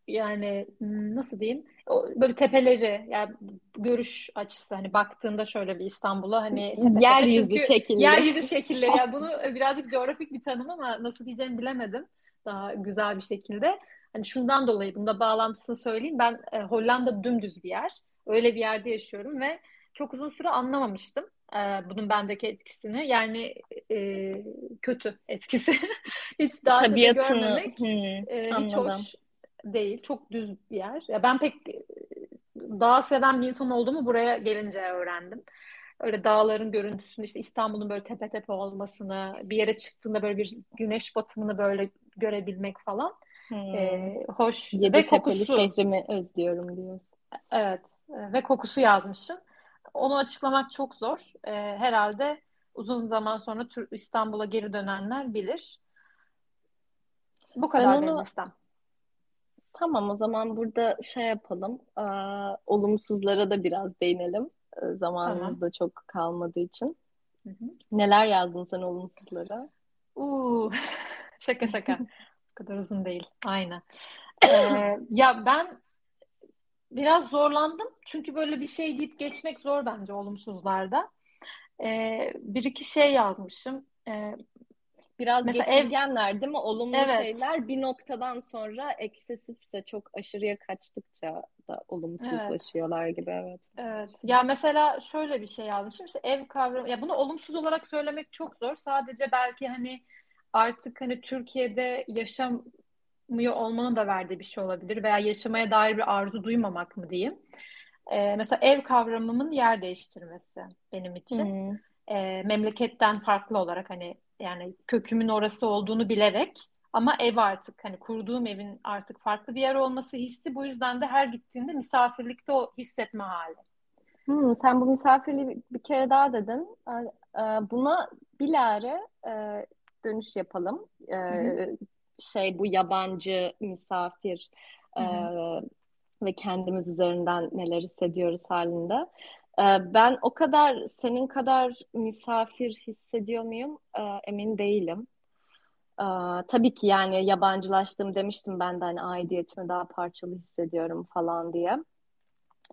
yani nasıl diyeyim? O, böyle tepeleri yani görüş açısı hani baktığında şöyle bir İstanbul'a hani Yeryüzü şekilleri. yeryüzü şekilleri yani [LAUGHS] bunu birazcık coğrafik bir tanım ama nasıl diyeceğimi bilemedim daha güzel bir şekilde. Hani şundan dolayı bunda bağlantısını söyleyeyim. Ben e, Hollanda dümdüz bir yer. Öyle bir yerde yaşıyorum ve çok uzun süre anlamamıştım e, bunun bendeki etkisini. Yani e, kötü etkisi. [LAUGHS] Hiç tepe Tabiatını görmemek hmm, e, hiç hoş değil. Çok düz bir yer. Ya ben pek e, dağ seven bir insan olduğumu buraya gelince öğrendim. Öyle dağların görüntüsünü işte İstanbul'un böyle tepe tepe olmasını, bir yere çıktığında böyle bir güneş batımını böyle görebilmek falan. Hmm. E, hoş ve Yedi tepeli kokusu. şehrimi özlüyorum diyor. Evet e, ve kokusu yazmışım. Onu açıklamak çok zor. E, herhalde uzun zaman sonra İstanbul'a geri dönenler bilir. Bu Ben kadar benim onu listem. tamam o zaman burada şey yapalım. Aa, olumsuzlara da biraz değinelim. Tamam. Zamanımız da çok kalmadığı için. Hı hı. Neler yazdın sen olumsuzlara? Uuu, [LAUGHS] şaka şaka. [LAUGHS] Bu kadar uzun değil. Aynen. Ee, ya ben biraz zorlandım. Çünkü böyle bir şey deyip geçmek zor bence olumsuzlarda. Ee, bir iki şey yazmışım. Ee, Biraz mesela ev, geçirgenler değil mi? Olumlu evet, şeyler bir noktadan sonra eksesifse çok aşırıya kaçtıkça da evet. olumsuzlaşıyorlar gibi evet. Evet. Ya mesela şöyle bir şey yazmışım. İşte ev kavramı. Ya bunu olumsuz olarak söylemek çok zor. Sadece belki hani artık hani Türkiye'de yaşamıyor olmanın da verdiği bir şey olabilir veya yaşamaya dair bir arzu duymamak mı diyeyim. Ee, mesela ev kavramımın yer değiştirmesi benim için. Hmm. Ee, memleketten farklı olarak hani yani kökümün orası olduğunu bilerek Ama ev artık hani kurduğum evin artık farklı bir yer olması hissi bu yüzden de her gittiğinde misafirlikte o hissetme hali. Hmm, sen bu misafirliği bir kere daha dedin. Ee, buna bilare e, dönüş yapalım. Şey bu yabancı misafir e, ve kendimiz üzerinden neler hissediyoruz halinde. Ben o kadar senin kadar misafir hissediyor muyum? Emin değilim. Tabii ki yani yabancılaştım demiştim ben de hani aidiyetimi daha parçalı hissediyorum falan diye.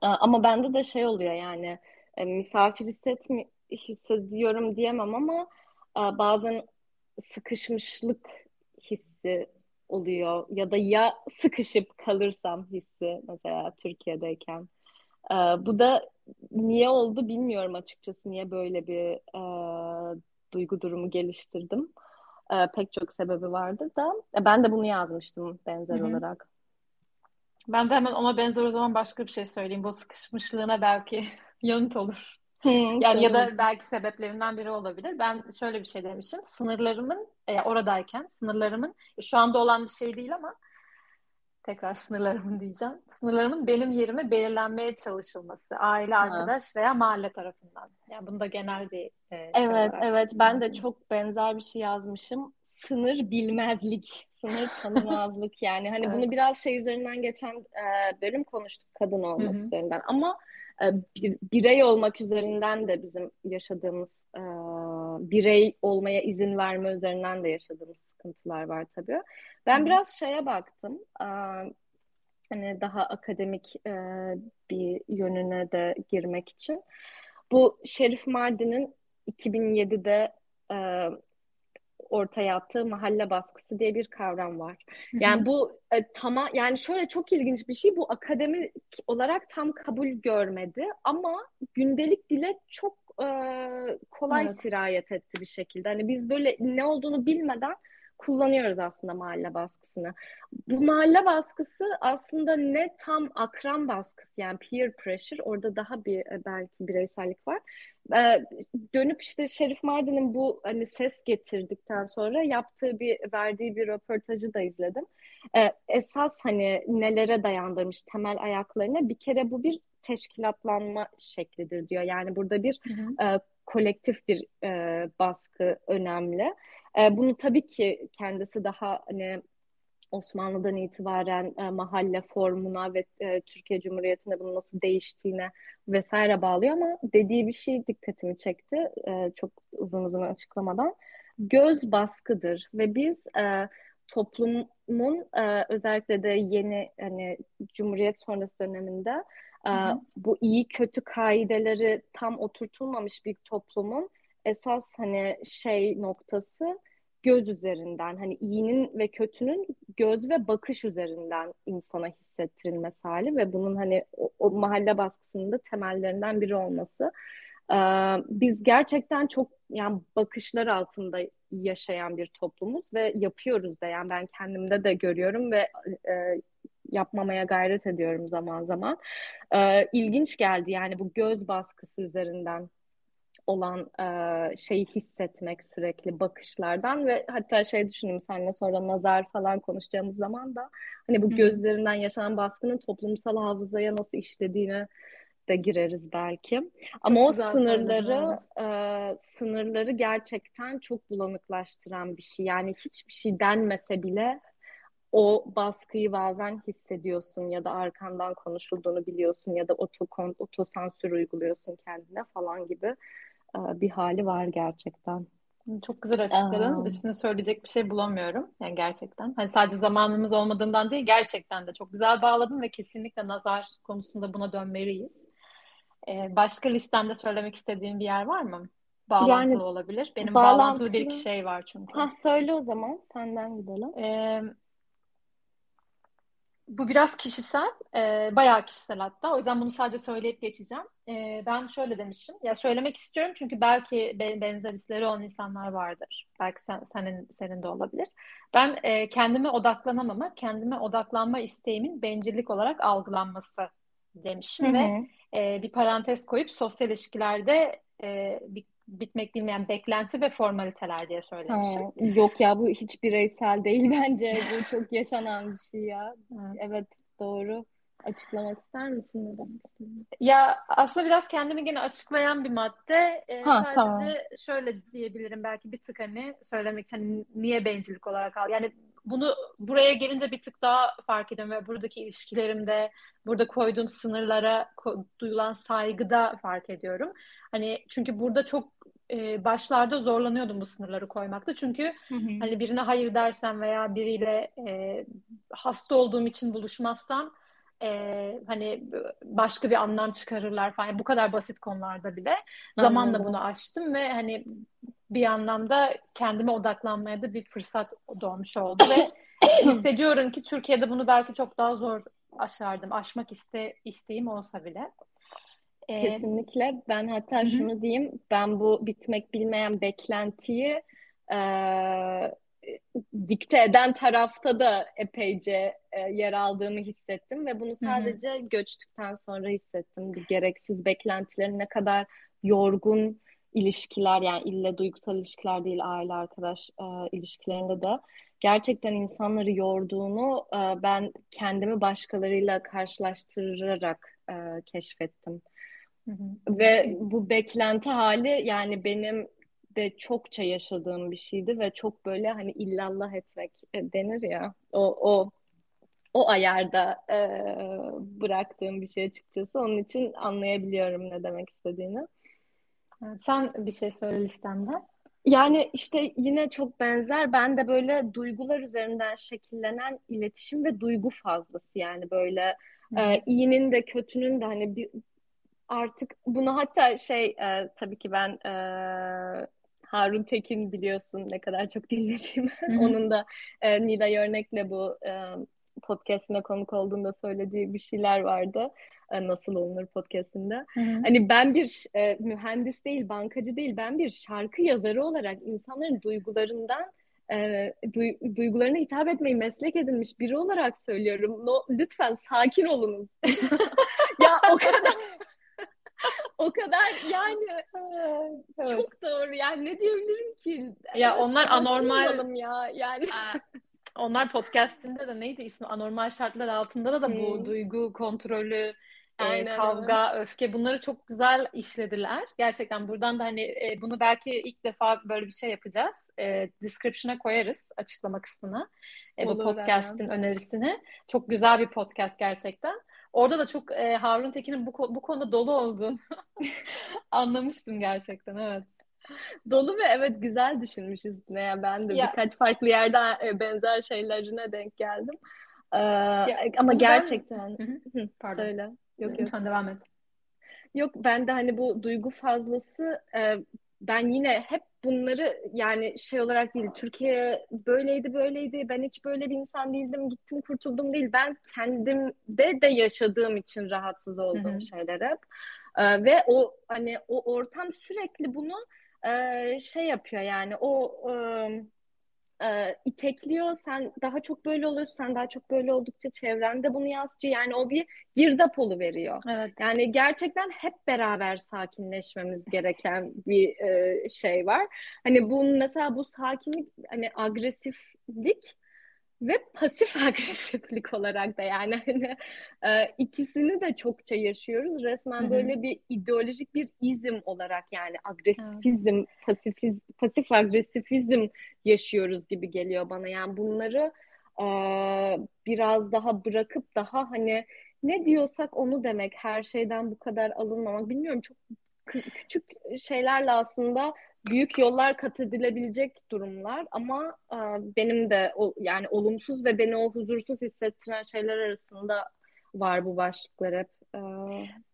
Ama bende de şey oluyor yani e, misafir hissetmi hissediyorum diyemem ama bazen sıkışmışlık hissi oluyor ya da ya sıkışıp kalırsam hissi mesela Türkiye'deyken. E, bu da niye oldu bilmiyorum açıkçası niye böyle bir e, duygu durumu geliştirdim. E, pek çok sebebi vardı da e, ben de bunu yazmıştım benzer Hı-hı. olarak. Ben de hemen ona benzer o zaman başka bir şey söyleyeyim. Bu sıkışmışlığına belki [LAUGHS] yanıt olur. Yani ya da belki sebeplerinden biri olabilir. Ben şöyle bir şey demişim. Sınırlarımın e, oradayken sınırlarımın e, şu anda olan bir şey değil ama tekrar sınırlarımın diyeceğim. Sınırlarımın benim yerime belirlenmeye çalışılması. Aile, ha. arkadaş veya mahalle tarafından. Yani bunda genel bir e, şey Evet, evet. Ben de çok benzer bir şey yazmışım. Sınır bilmezlik, sınır tanımazlık yani. Hani [LAUGHS] evet. bunu biraz şey üzerinden geçen e, bölüm konuştuk kadın olmak Hı-hı. üzerinden. Ama bir, birey olmak üzerinden de bizim yaşadığımız e, birey olmaya izin verme üzerinden de yaşadığımız sıkıntılar var tabii. Ben biraz şeye baktım. E, hani daha akademik e, bir yönüne de girmek için. Bu Şerif Mardin'in 2007'de e, ortaya attığı mahalle baskısı diye bir kavram var. Yani bu e, tamam yani şöyle çok ilginç bir şey bu akademik olarak tam kabul görmedi ama gündelik dile çok e, kolay evet. sirayet etti bir şekilde. Hani biz böyle ne olduğunu bilmeden kullanıyoruz aslında mahalle baskısını. Bu mahalle baskısı aslında ne tam akran baskısı yani peer pressure orada daha bir e, belki bireysellik var. Ee, dönüp işte Şerif Mardin'in bu hani ses getirdikten sonra yaptığı bir verdiği bir röportajı da izledim. Ee, esas hani nelere dayandırmış temel ayaklarına bir kere bu bir teşkilatlanma şeklidir diyor. Yani burada bir hı hı. E, kolektif bir e, baskı önemli. E, bunu tabii ki kendisi daha hani Osmanlı'dan itibaren e, mahalle formuna ve e, Türkiye Cumhuriyeti'nde bunun nasıl değiştiğine vesaire bağlıyor ama dediği bir şey dikkatimi çekti e, çok uzun uzun açıklamadan. Göz baskıdır ve biz e, toplumun e, özellikle de yeni hani Cumhuriyet sonrası döneminde e, bu iyi kötü kaideleri tam oturtulmamış bir toplumun esas hani şey noktası göz üzerinden hani iyinin ve kötünün göz ve bakış üzerinden insana hissettirilmesi hali ve bunun hani o, o mahalle baskısının da temellerinden biri olması. Ee, biz gerçekten çok yani bakışlar altında yaşayan bir toplumuz ve yapıyoruz da yani ben kendimde de görüyorum ve e, yapmamaya gayret ediyorum zaman zaman. Ee, ilginç geldi yani bu göz baskısı üzerinden olan e, şeyi hissetmek sürekli bakışlardan ve hatta şey düşündüm seninle sonra nazar falan konuşacağımız zaman da hani bu gözlerinden yaşanan baskının toplumsal hafızaya nasıl işlediğine de gireriz belki. Çok Ama o sınırları e, sınırları gerçekten çok bulanıklaştıran bir şey. Yani hiçbir şey denmese bile o baskıyı bazen hissediyorsun ya da arkandan konuşulduğunu biliyorsun ya da otokon, otosansür uyguluyorsun kendine falan gibi bir hali var gerçekten. Çok güzel açıkladın. Üstüne söyleyecek bir şey bulamıyorum. Yani gerçekten. Hani sadece zamanımız olmadığından değil, gerçekten de çok güzel bağladın ve kesinlikle nazar konusunda buna dönmeliyiz. Ee, başka listemde söylemek istediğin bir yer var mı? Bağlantılı yani, olabilir. Benim bağlantılı, bağlantılı bir iki şey var çünkü. Ha söyle o zaman. Senden gidelim. Ee, bu biraz kişisel, e, bayağı kişisel hatta. O yüzden bunu sadece söyleyip geçeceğim. E, ben şöyle demişim. Ya söylemek istiyorum çünkü belki benzer hisleri olan insanlar vardır. Belki sen, senin senin de olabilir. Ben e, kendime odaklanamama, kendime odaklanma isteğimin bencillik olarak algılanması demişim Hı-hı. ve e, bir parantez koyup sosyal ilişkilerde e, bitmek bilmeyen beklenti ve formaliteler diye söylemişim. Ha, yok ya bu hiç bireysel değil [LAUGHS] bence. Bu çok yaşanan bir şey ya. Evet, evet doğru. Açıklamak ister misin neden? Ya aslında biraz kendini gene açıklayan bir madde. Ee, ha, sadece tamam. şöyle diyebilirim belki bir tık hani söylemek için niye bencillik olarak al. Yani bunu buraya gelince bir tık daha fark ediyorum ve buradaki ilişkilerimde, burada koyduğum sınırlara ko- duyulan saygıda fark ediyorum. Hani çünkü burada çok e, başlarda zorlanıyordum bu sınırları koymakta. Çünkü hı hı. hani birine hayır dersem veya biriyle e, hasta olduğum için buluşmazsam e, hani başka bir anlam çıkarırlar falan. Yani bu kadar basit konularda bile zamanla bunu açtım ve hani bir anlamda kendime odaklanmaya da bir fırsat doğmuş oldu ve [COUGHS] hissediyorum ki Türkiye'de bunu belki çok daha zor aşardım. Aşmak iste, isteğim olsa bile. Ee, Kesinlikle. Ben hatta hı. şunu diyeyim. Ben bu bitmek bilmeyen beklentiyi e, dikte eden tarafta da epeyce e, yer aldığımı hissettim ve bunu sadece hı hı. göçtükten sonra hissettim. Bu gereksiz beklentilerin ne kadar yorgun ilişkiler yani ille duygusal ilişkiler değil aile arkadaş e, ilişkilerinde de gerçekten insanları yorduğunu e, ben kendimi başkalarıyla karşılaştırarak e, keşfettim. Hı hı. Ve bu beklenti hali yani benim de çokça yaşadığım bir şeydi ve çok böyle hani illallah etmek e, denir ya o o o ayarda e, bıraktığım bir şey açıkçası. Onun için anlayabiliyorum ne demek istediğini. Sen bir şey söyle listemde. Yani işte yine çok benzer. Ben de böyle duygular üzerinden şekillenen iletişim ve duygu fazlası yani böyle e, iyinin de kötünün de hani bir artık bunu hatta şey e, tabii ki ben e, Harun Tekin biliyorsun ne kadar çok dinlediğim. [LAUGHS] Onun da e, Nilay Örnek'le bu e, podcastine konuk olduğunda söylediği bir şeyler vardı. E, nasıl olunur podcastinde. Hani ben bir e, mühendis değil, bankacı değil, ben bir şarkı yazarı olarak insanların duygularından e, du- duygularına hitap etmeyi meslek edinmiş biri olarak söylüyorum. No, lütfen sakin olunuz. [LAUGHS] [LAUGHS] ya o kadar o kadar yani evet. çok doğru. Yani ne diyebilirim ki? Ya evet, onlar anormal ya yani. onlar podcast'inde de neydi ismi? Anormal şartlar altında da da bu hmm. duygu kontrolü Aynen, kavga, evet. öfke bunları çok güzel işlediler. Gerçekten buradan da hani e, bunu belki ilk defa böyle bir şey yapacağız. E, description'a koyarız açıklama kısmına. E, bu podcast'in önerisini. Çok güzel bir podcast gerçekten. Orada da çok e, Harun Tekin'in bu, bu konuda dolu olduğunu [LAUGHS] anlamıştım gerçekten evet. Dolu ve evet güzel düşünmüşüz ne yani ben de ya, birkaç farklı yerde e, benzer şeylerine denk geldim. Ee, ya, ama gerçekten ben... Pardon. söyle. Yok yok. Lütfen devam et. Yok ben de hani bu duygu fazlası e, ben yine hep bunları yani şey olarak değil Türkiye böyleydi böyleydi ben hiç böyle bir insan değildim gittim kurtuldum değil ben kendimde de yaşadığım için rahatsız olduğum Hı-hı. şeyler hep ee, ve o hani o ortam sürekli bunu e, şey yapıyor yani o e, e, itekliyor. Sen daha çok böyle oluyorsun. Sen daha çok böyle oldukça çevrende bunu yansıtıyor. Yani o bir girdap veriyor. Evet. Yani gerçekten hep beraber sakinleşmemiz gereken bir e, şey var. Hani bu mesela bu sakinlik hani agresiflik ve pasif [LAUGHS] agresiflik olarak da yani hani e, ikisini de çokça yaşıyoruz. Resmen Hı-hı. böyle bir ideolojik bir izim olarak yani agresifizm, evet. pasifiz, pasif agresifizm yaşıyoruz gibi geliyor bana. Yani bunları e, biraz daha bırakıp daha hani ne diyorsak onu demek her şeyden bu kadar alınmamak bilmiyorum çok küçük şeylerle aslında büyük yollar kat edilebilecek durumlar ama e, benim de o, yani olumsuz ve beni o huzursuz hissettiren şeyler arasında var bu başlıklar hep. E,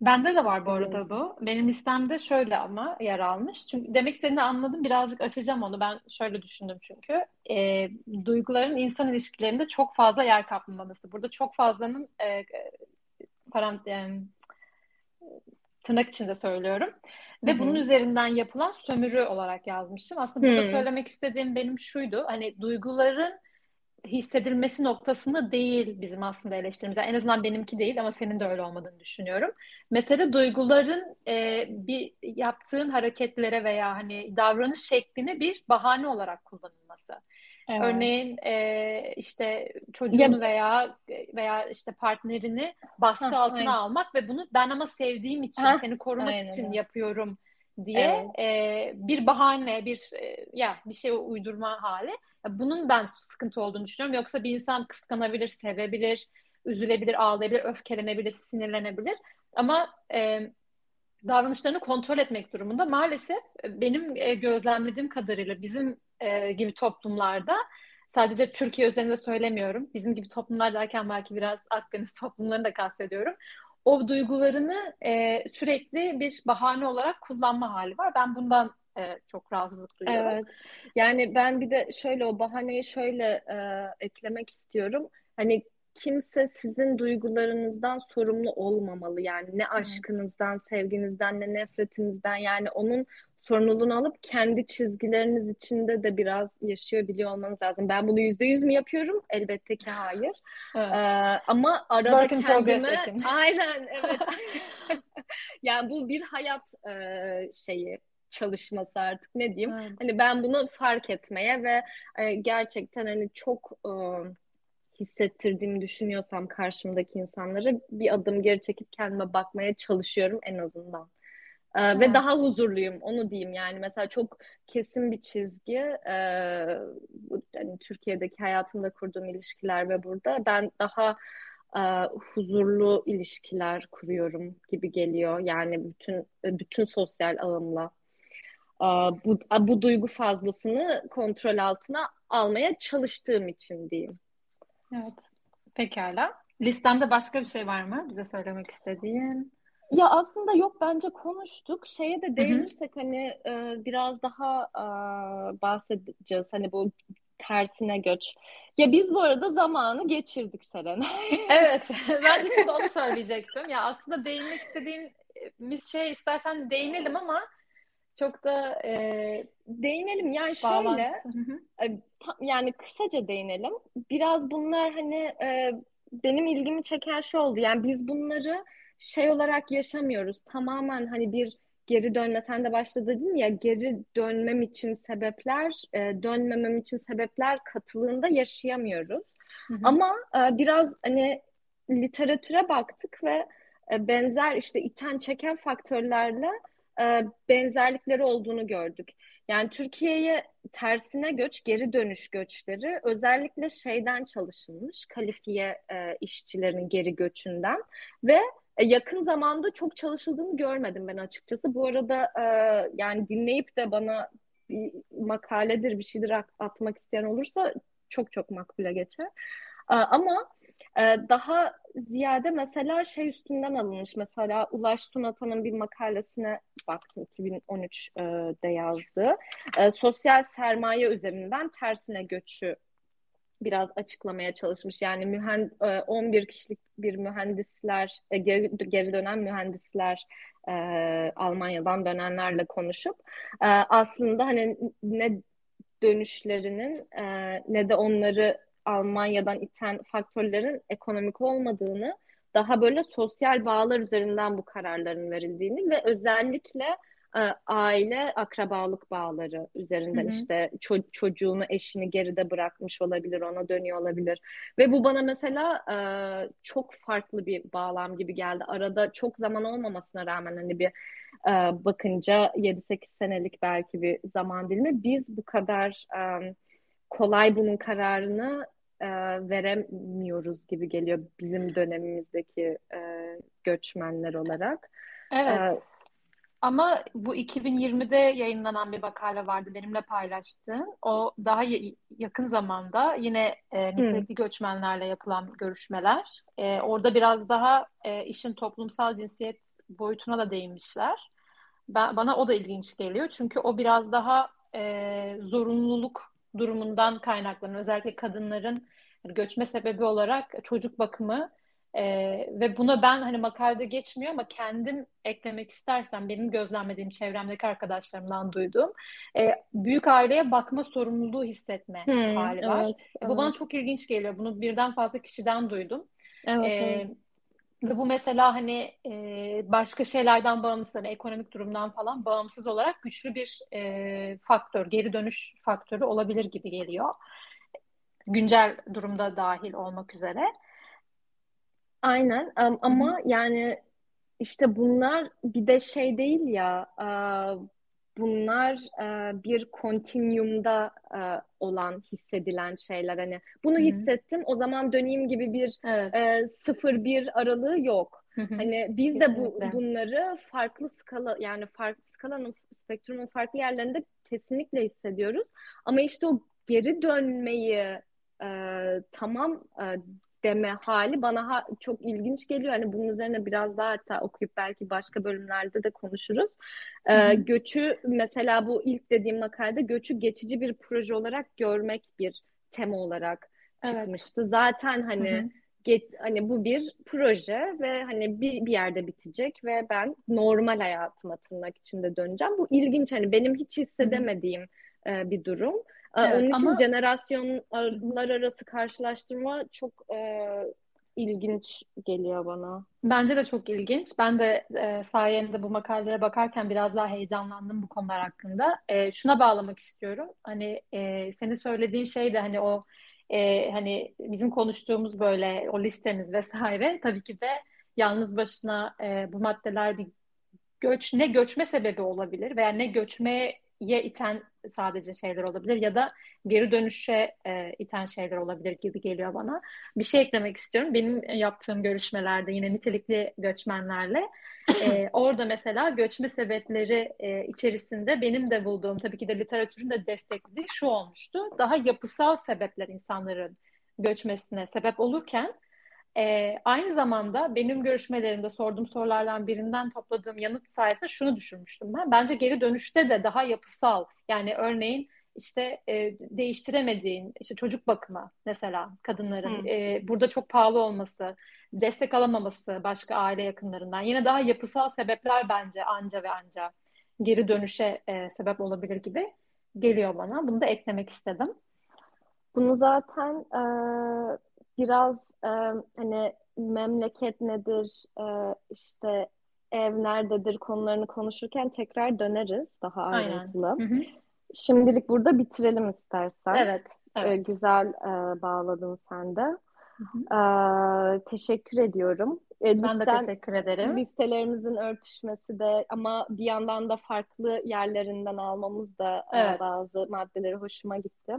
Bende de var bu arada bu. Benim listemde şöyle ama yer almış. Çünkü demek istediğini anladım. Birazcık açacağım onu. Ben şöyle düşündüm çünkü. E, duyguların insan ilişkilerinde çok fazla yer kaplamaması. Burada çok fazlanın e, parant e, tırnak içinde söylüyorum. Ve Hı-hı. bunun üzerinden yapılan sömürü olarak yazmıştım. Aslında burada Hı-hı. söylemek istediğim benim şuydu. Hani duyguların hissedilmesi noktasında değil bizim aslında eleştirimiz. Yani en azından benimki değil ama senin de öyle olmadığını düşünüyorum. Mesele duyguların e, bir yaptığın hareketlere veya hani davranış şekline bir bahane olarak kullanılması. Evet. Örneğin e, işte çocuğunu veya veya işte partnerini baskı ha, altına aynen. almak ve bunu ben ama sevdiğim için, ha, seni korumak aynen. için yapıyorum diye evet. e, bir bahane, bir e, ya bir şey uydurma hali. Bunun ben sıkıntı olduğunu düşünüyorum. Yoksa bir insan kıskanabilir, sevebilir, üzülebilir, ağlayabilir, öfkelenebilir, sinirlenebilir. Ama e, davranışlarını kontrol etmek durumunda. Maalesef benim gözlemlediğim kadarıyla bizim e, gibi toplumlarda sadece Türkiye üzerinde söylemiyorum. Bizim gibi toplumlar derken belki biraz Akdeniz [LAUGHS] toplumlarını da kastediyorum. O duygularını e, sürekli bir bahane olarak kullanma hali var. Ben bundan e, çok rahatsızlık duyuyorum. Evet. Yani ben bir de şöyle o bahaneyi şöyle e, eklemek istiyorum. Hani kimse sizin duygularınızdan sorumlu olmamalı. Yani ne aşkınızdan, sevginizden, ne nefretinizden. Yani onun sorumluluğunu alıp kendi çizgileriniz içinde de biraz yaşıyor biliyor olmanız lazım. Ben bunu yüzde yüz mü yapıyorum? Elbette ki hayır. [LAUGHS] Evet. Ee, ama arada Work kendime [LAUGHS] aynen evet. [LAUGHS] yani bu bir hayat e, şeyi çalışması artık ne diyeyim. Evet. Hani ben bunu fark etmeye ve e, gerçekten hani çok e, hissettirdiğimi düşünüyorsam karşımdaki insanları bir adım geri çekip kendime bakmaya çalışıyorum en azından. Ee, ve daha huzurluyum onu diyeyim yani mesela çok kesin bir çizgi ee, yani Türkiye'deki hayatımda kurduğum ilişkiler ve burada ben daha e, huzurlu ilişkiler kuruyorum gibi geliyor yani bütün bütün sosyal ağımla e, bu, bu duygu fazlasını kontrol altına almaya çalıştığım için diyeyim. Evet. Pekala. Listende başka bir şey var mı bize söylemek istediğin? Ya aslında yok bence konuştuk. Şeye de değinirsek hani e, biraz daha e, bahsedeceğiz. Hani bu tersine göç. Ya biz bu arada zamanı geçirdik Seren. [LAUGHS] evet. [LAUGHS] Ben de şimdi onu söyleyecektim. Ya aslında değinmek istediğimiz şey istersen değinelim ama çok da e, değinelim. Yani şöyle e, yani kısaca değinelim. Biraz bunlar hani e, benim ilgimi çeken şey oldu. Yani biz bunları şey olarak yaşamıyoruz. Tamamen hani bir geri dönme sen de başta dedin ya geri dönmem için sebepler e, dönmemem için sebepler katılığında yaşayamıyoruz. Hı hı. Ama e, biraz hani literatüre baktık ve e, benzer işte iten çeken faktörlerle e, benzerlikleri olduğunu gördük. Yani Türkiye'ye tersine göç, geri dönüş göçleri özellikle şeyden çalışılmış, kalifiye e, işçilerin geri göçünden ve yakın zamanda çok çalışıldığını görmedim ben açıkçası. Bu arada e, yani dinleyip de bana bir makaledir bir şeydir atmak isteyen olursa çok çok makbule geçer. E, ama e, daha ziyade mesela şey üstünden alınmış. Mesela Ulaş Tunatan'ın bir makalesine baktım 2013'de yazdığı. E, sosyal sermaye üzerinden tersine göçü biraz açıklamaya çalışmış. Yani mühend 11 e, kişilik bir mühendisler, e, geri, dönen mühendisler e, Almanya'dan dönenlerle konuşup aslında hani ne dönüşlerinin ne de onları Almanya'dan iten faktörlerin ekonomik olmadığını, daha böyle sosyal bağlar üzerinden bu kararların verildiğini ve özellikle aile akrabalık bağları üzerinden hı hı. işte ço- çocuğunu eşini geride bırakmış olabilir ona dönüyor olabilir ve bu bana mesela e, çok farklı bir bağlam gibi geldi arada çok zaman olmamasına rağmen hani bir e, bakınca 7-8 senelik belki bir zaman dilimi biz bu kadar e, kolay bunun kararını e, veremiyoruz gibi geliyor bizim dönemimizdeki e, göçmenler olarak. Evet. E, ama bu 2020'de yayınlanan bir makale vardı benimle paylaştığın. O daha yakın zamanda yine e, nitelikli göçmenlerle yapılan görüşmeler. E, orada biraz daha e, işin toplumsal cinsiyet boyutuna da değinmişler. Ben, bana o da ilginç geliyor. Çünkü o biraz daha e, zorunluluk durumundan kaynaklanan özellikle kadınların göçme sebebi olarak çocuk bakımı E, ve buna ben hani makalede geçmiyor ama kendim eklemek istersem benim gözlemlediğim çevremdeki arkadaşlarımdan duyduğum e, büyük aileye bakma sorumluluğu hissetme hmm, hali var. Evet, evet. Bu bana çok ilginç geliyor. Bunu birden fazla kişiden duydum. Evet, e, evet. Ve bu mesela hani e, başka şeylerden bağımsız, hani ekonomik durumdan falan bağımsız olarak güçlü bir e, faktör, geri dönüş faktörü olabilir gibi geliyor. Güncel durumda dahil olmak üzere. Aynen um, ama Hı-hı. yani işte bunlar bir de şey değil ya uh, bunlar uh, bir kontinyumda uh, olan hissedilen şeyler hani bunu Hı-hı. hissettim o zaman döneyim gibi bir evet. uh, sıfır bir aralığı yok. Hı-hı. Hani biz Kesinlikle. de bu bunları farklı skala yani farklı skalanın spektrumun farklı yerlerinde kesinlikle hissediyoruz. Ama işte o geri dönmeyi e, tamam e, deme hali bana ha, çok ilginç geliyor. Hani bunun üzerine biraz daha hatta okuyup belki başka bölümlerde de konuşuruz. Ee, göçü mesela bu ilk dediğim makalede göçü geçici bir proje olarak görmek bir tema olarak çıkmıştı. Evet. Zaten hani Hı-hı. Get, hani bu bir proje ve hani bir, bir yerde bitecek ve ben normal hayatıma tırnak içinde döneceğim. Bu ilginç hani benim hiç hissedemediğim e, bir durum. Evet, Onun için ama... jenerasyonlar arası karşılaştırma çok e, ilginç geliyor bana. Bence de çok ilginç. Ben de e, sayende bu makalelere bakarken biraz daha heyecanlandım bu konular hakkında. E, şuna bağlamak istiyorum. Hani e, senin söylediğin şey de hani o e, hani bizim konuştuğumuz böyle o listemiz vesaire [LAUGHS] tabii ki de yalnız başına e, bu maddeler bir göç ne göçme sebebi olabilir veya ne göçmeye iten sadece şeyler olabilir ya da geri dönüşe e, iten şeyler olabilir gibi geliyor bana. Bir şey eklemek istiyorum. Benim yaptığım görüşmelerde yine nitelikli göçmenlerle e, [CLEARS THROAT] orada mesela göçme sebepleri e, içerisinde benim de bulduğum tabii ki de literatürün de desteklediği şu olmuştu. Daha yapısal sebepler insanların göçmesine sebep olurken e, aynı zamanda benim görüşmelerimde sorduğum sorulardan birinden topladığım yanıt sayesinde şunu düşünmüştüm ben. Bence geri dönüşte de daha yapısal yani örneğin işte e, değiştiremediğin işte çocuk bakımı mesela kadınların hmm. e, burada çok pahalı olması, destek alamaması başka aile yakınlarından yine daha yapısal sebepler bence anca ve anca geri dönüşe e, sebep olabilir gibi geliyor bana. Bunu da eklemek istedim. Bunu zaten e, biraz e, hani memleket nedir, e, işte ev nerededir konularını konuşurken tekrar döneriz daha ayrıntılı. Aynen. Hı hı. Şimdilik burada bitirelim istersen. Evet. evet. E, güzel e, bağladın sen de. Hı hı. E, teşekkür ediyorum. E, ben de teşekkür ederim. Listelerimizin örtüşmesi de ama bir yandan da farklı yerlerinden almamız da e, evet. bazı maddeleri hoşuma gitti.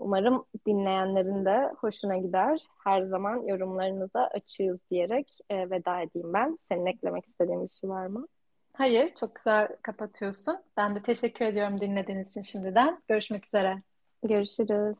Umarım dinleyenlerin de hoşuna gider. Her zaman yorumlarınıza açığız diyerek e, veda edeyim ben. Senin eklemek istediğin bir şey var mı? Hayır, çok güzel kapatıyorsun. Ben de teşekkür ediyorum dinlediğiniz için şimdiden. Görüşmek üzere. Görüşürüz.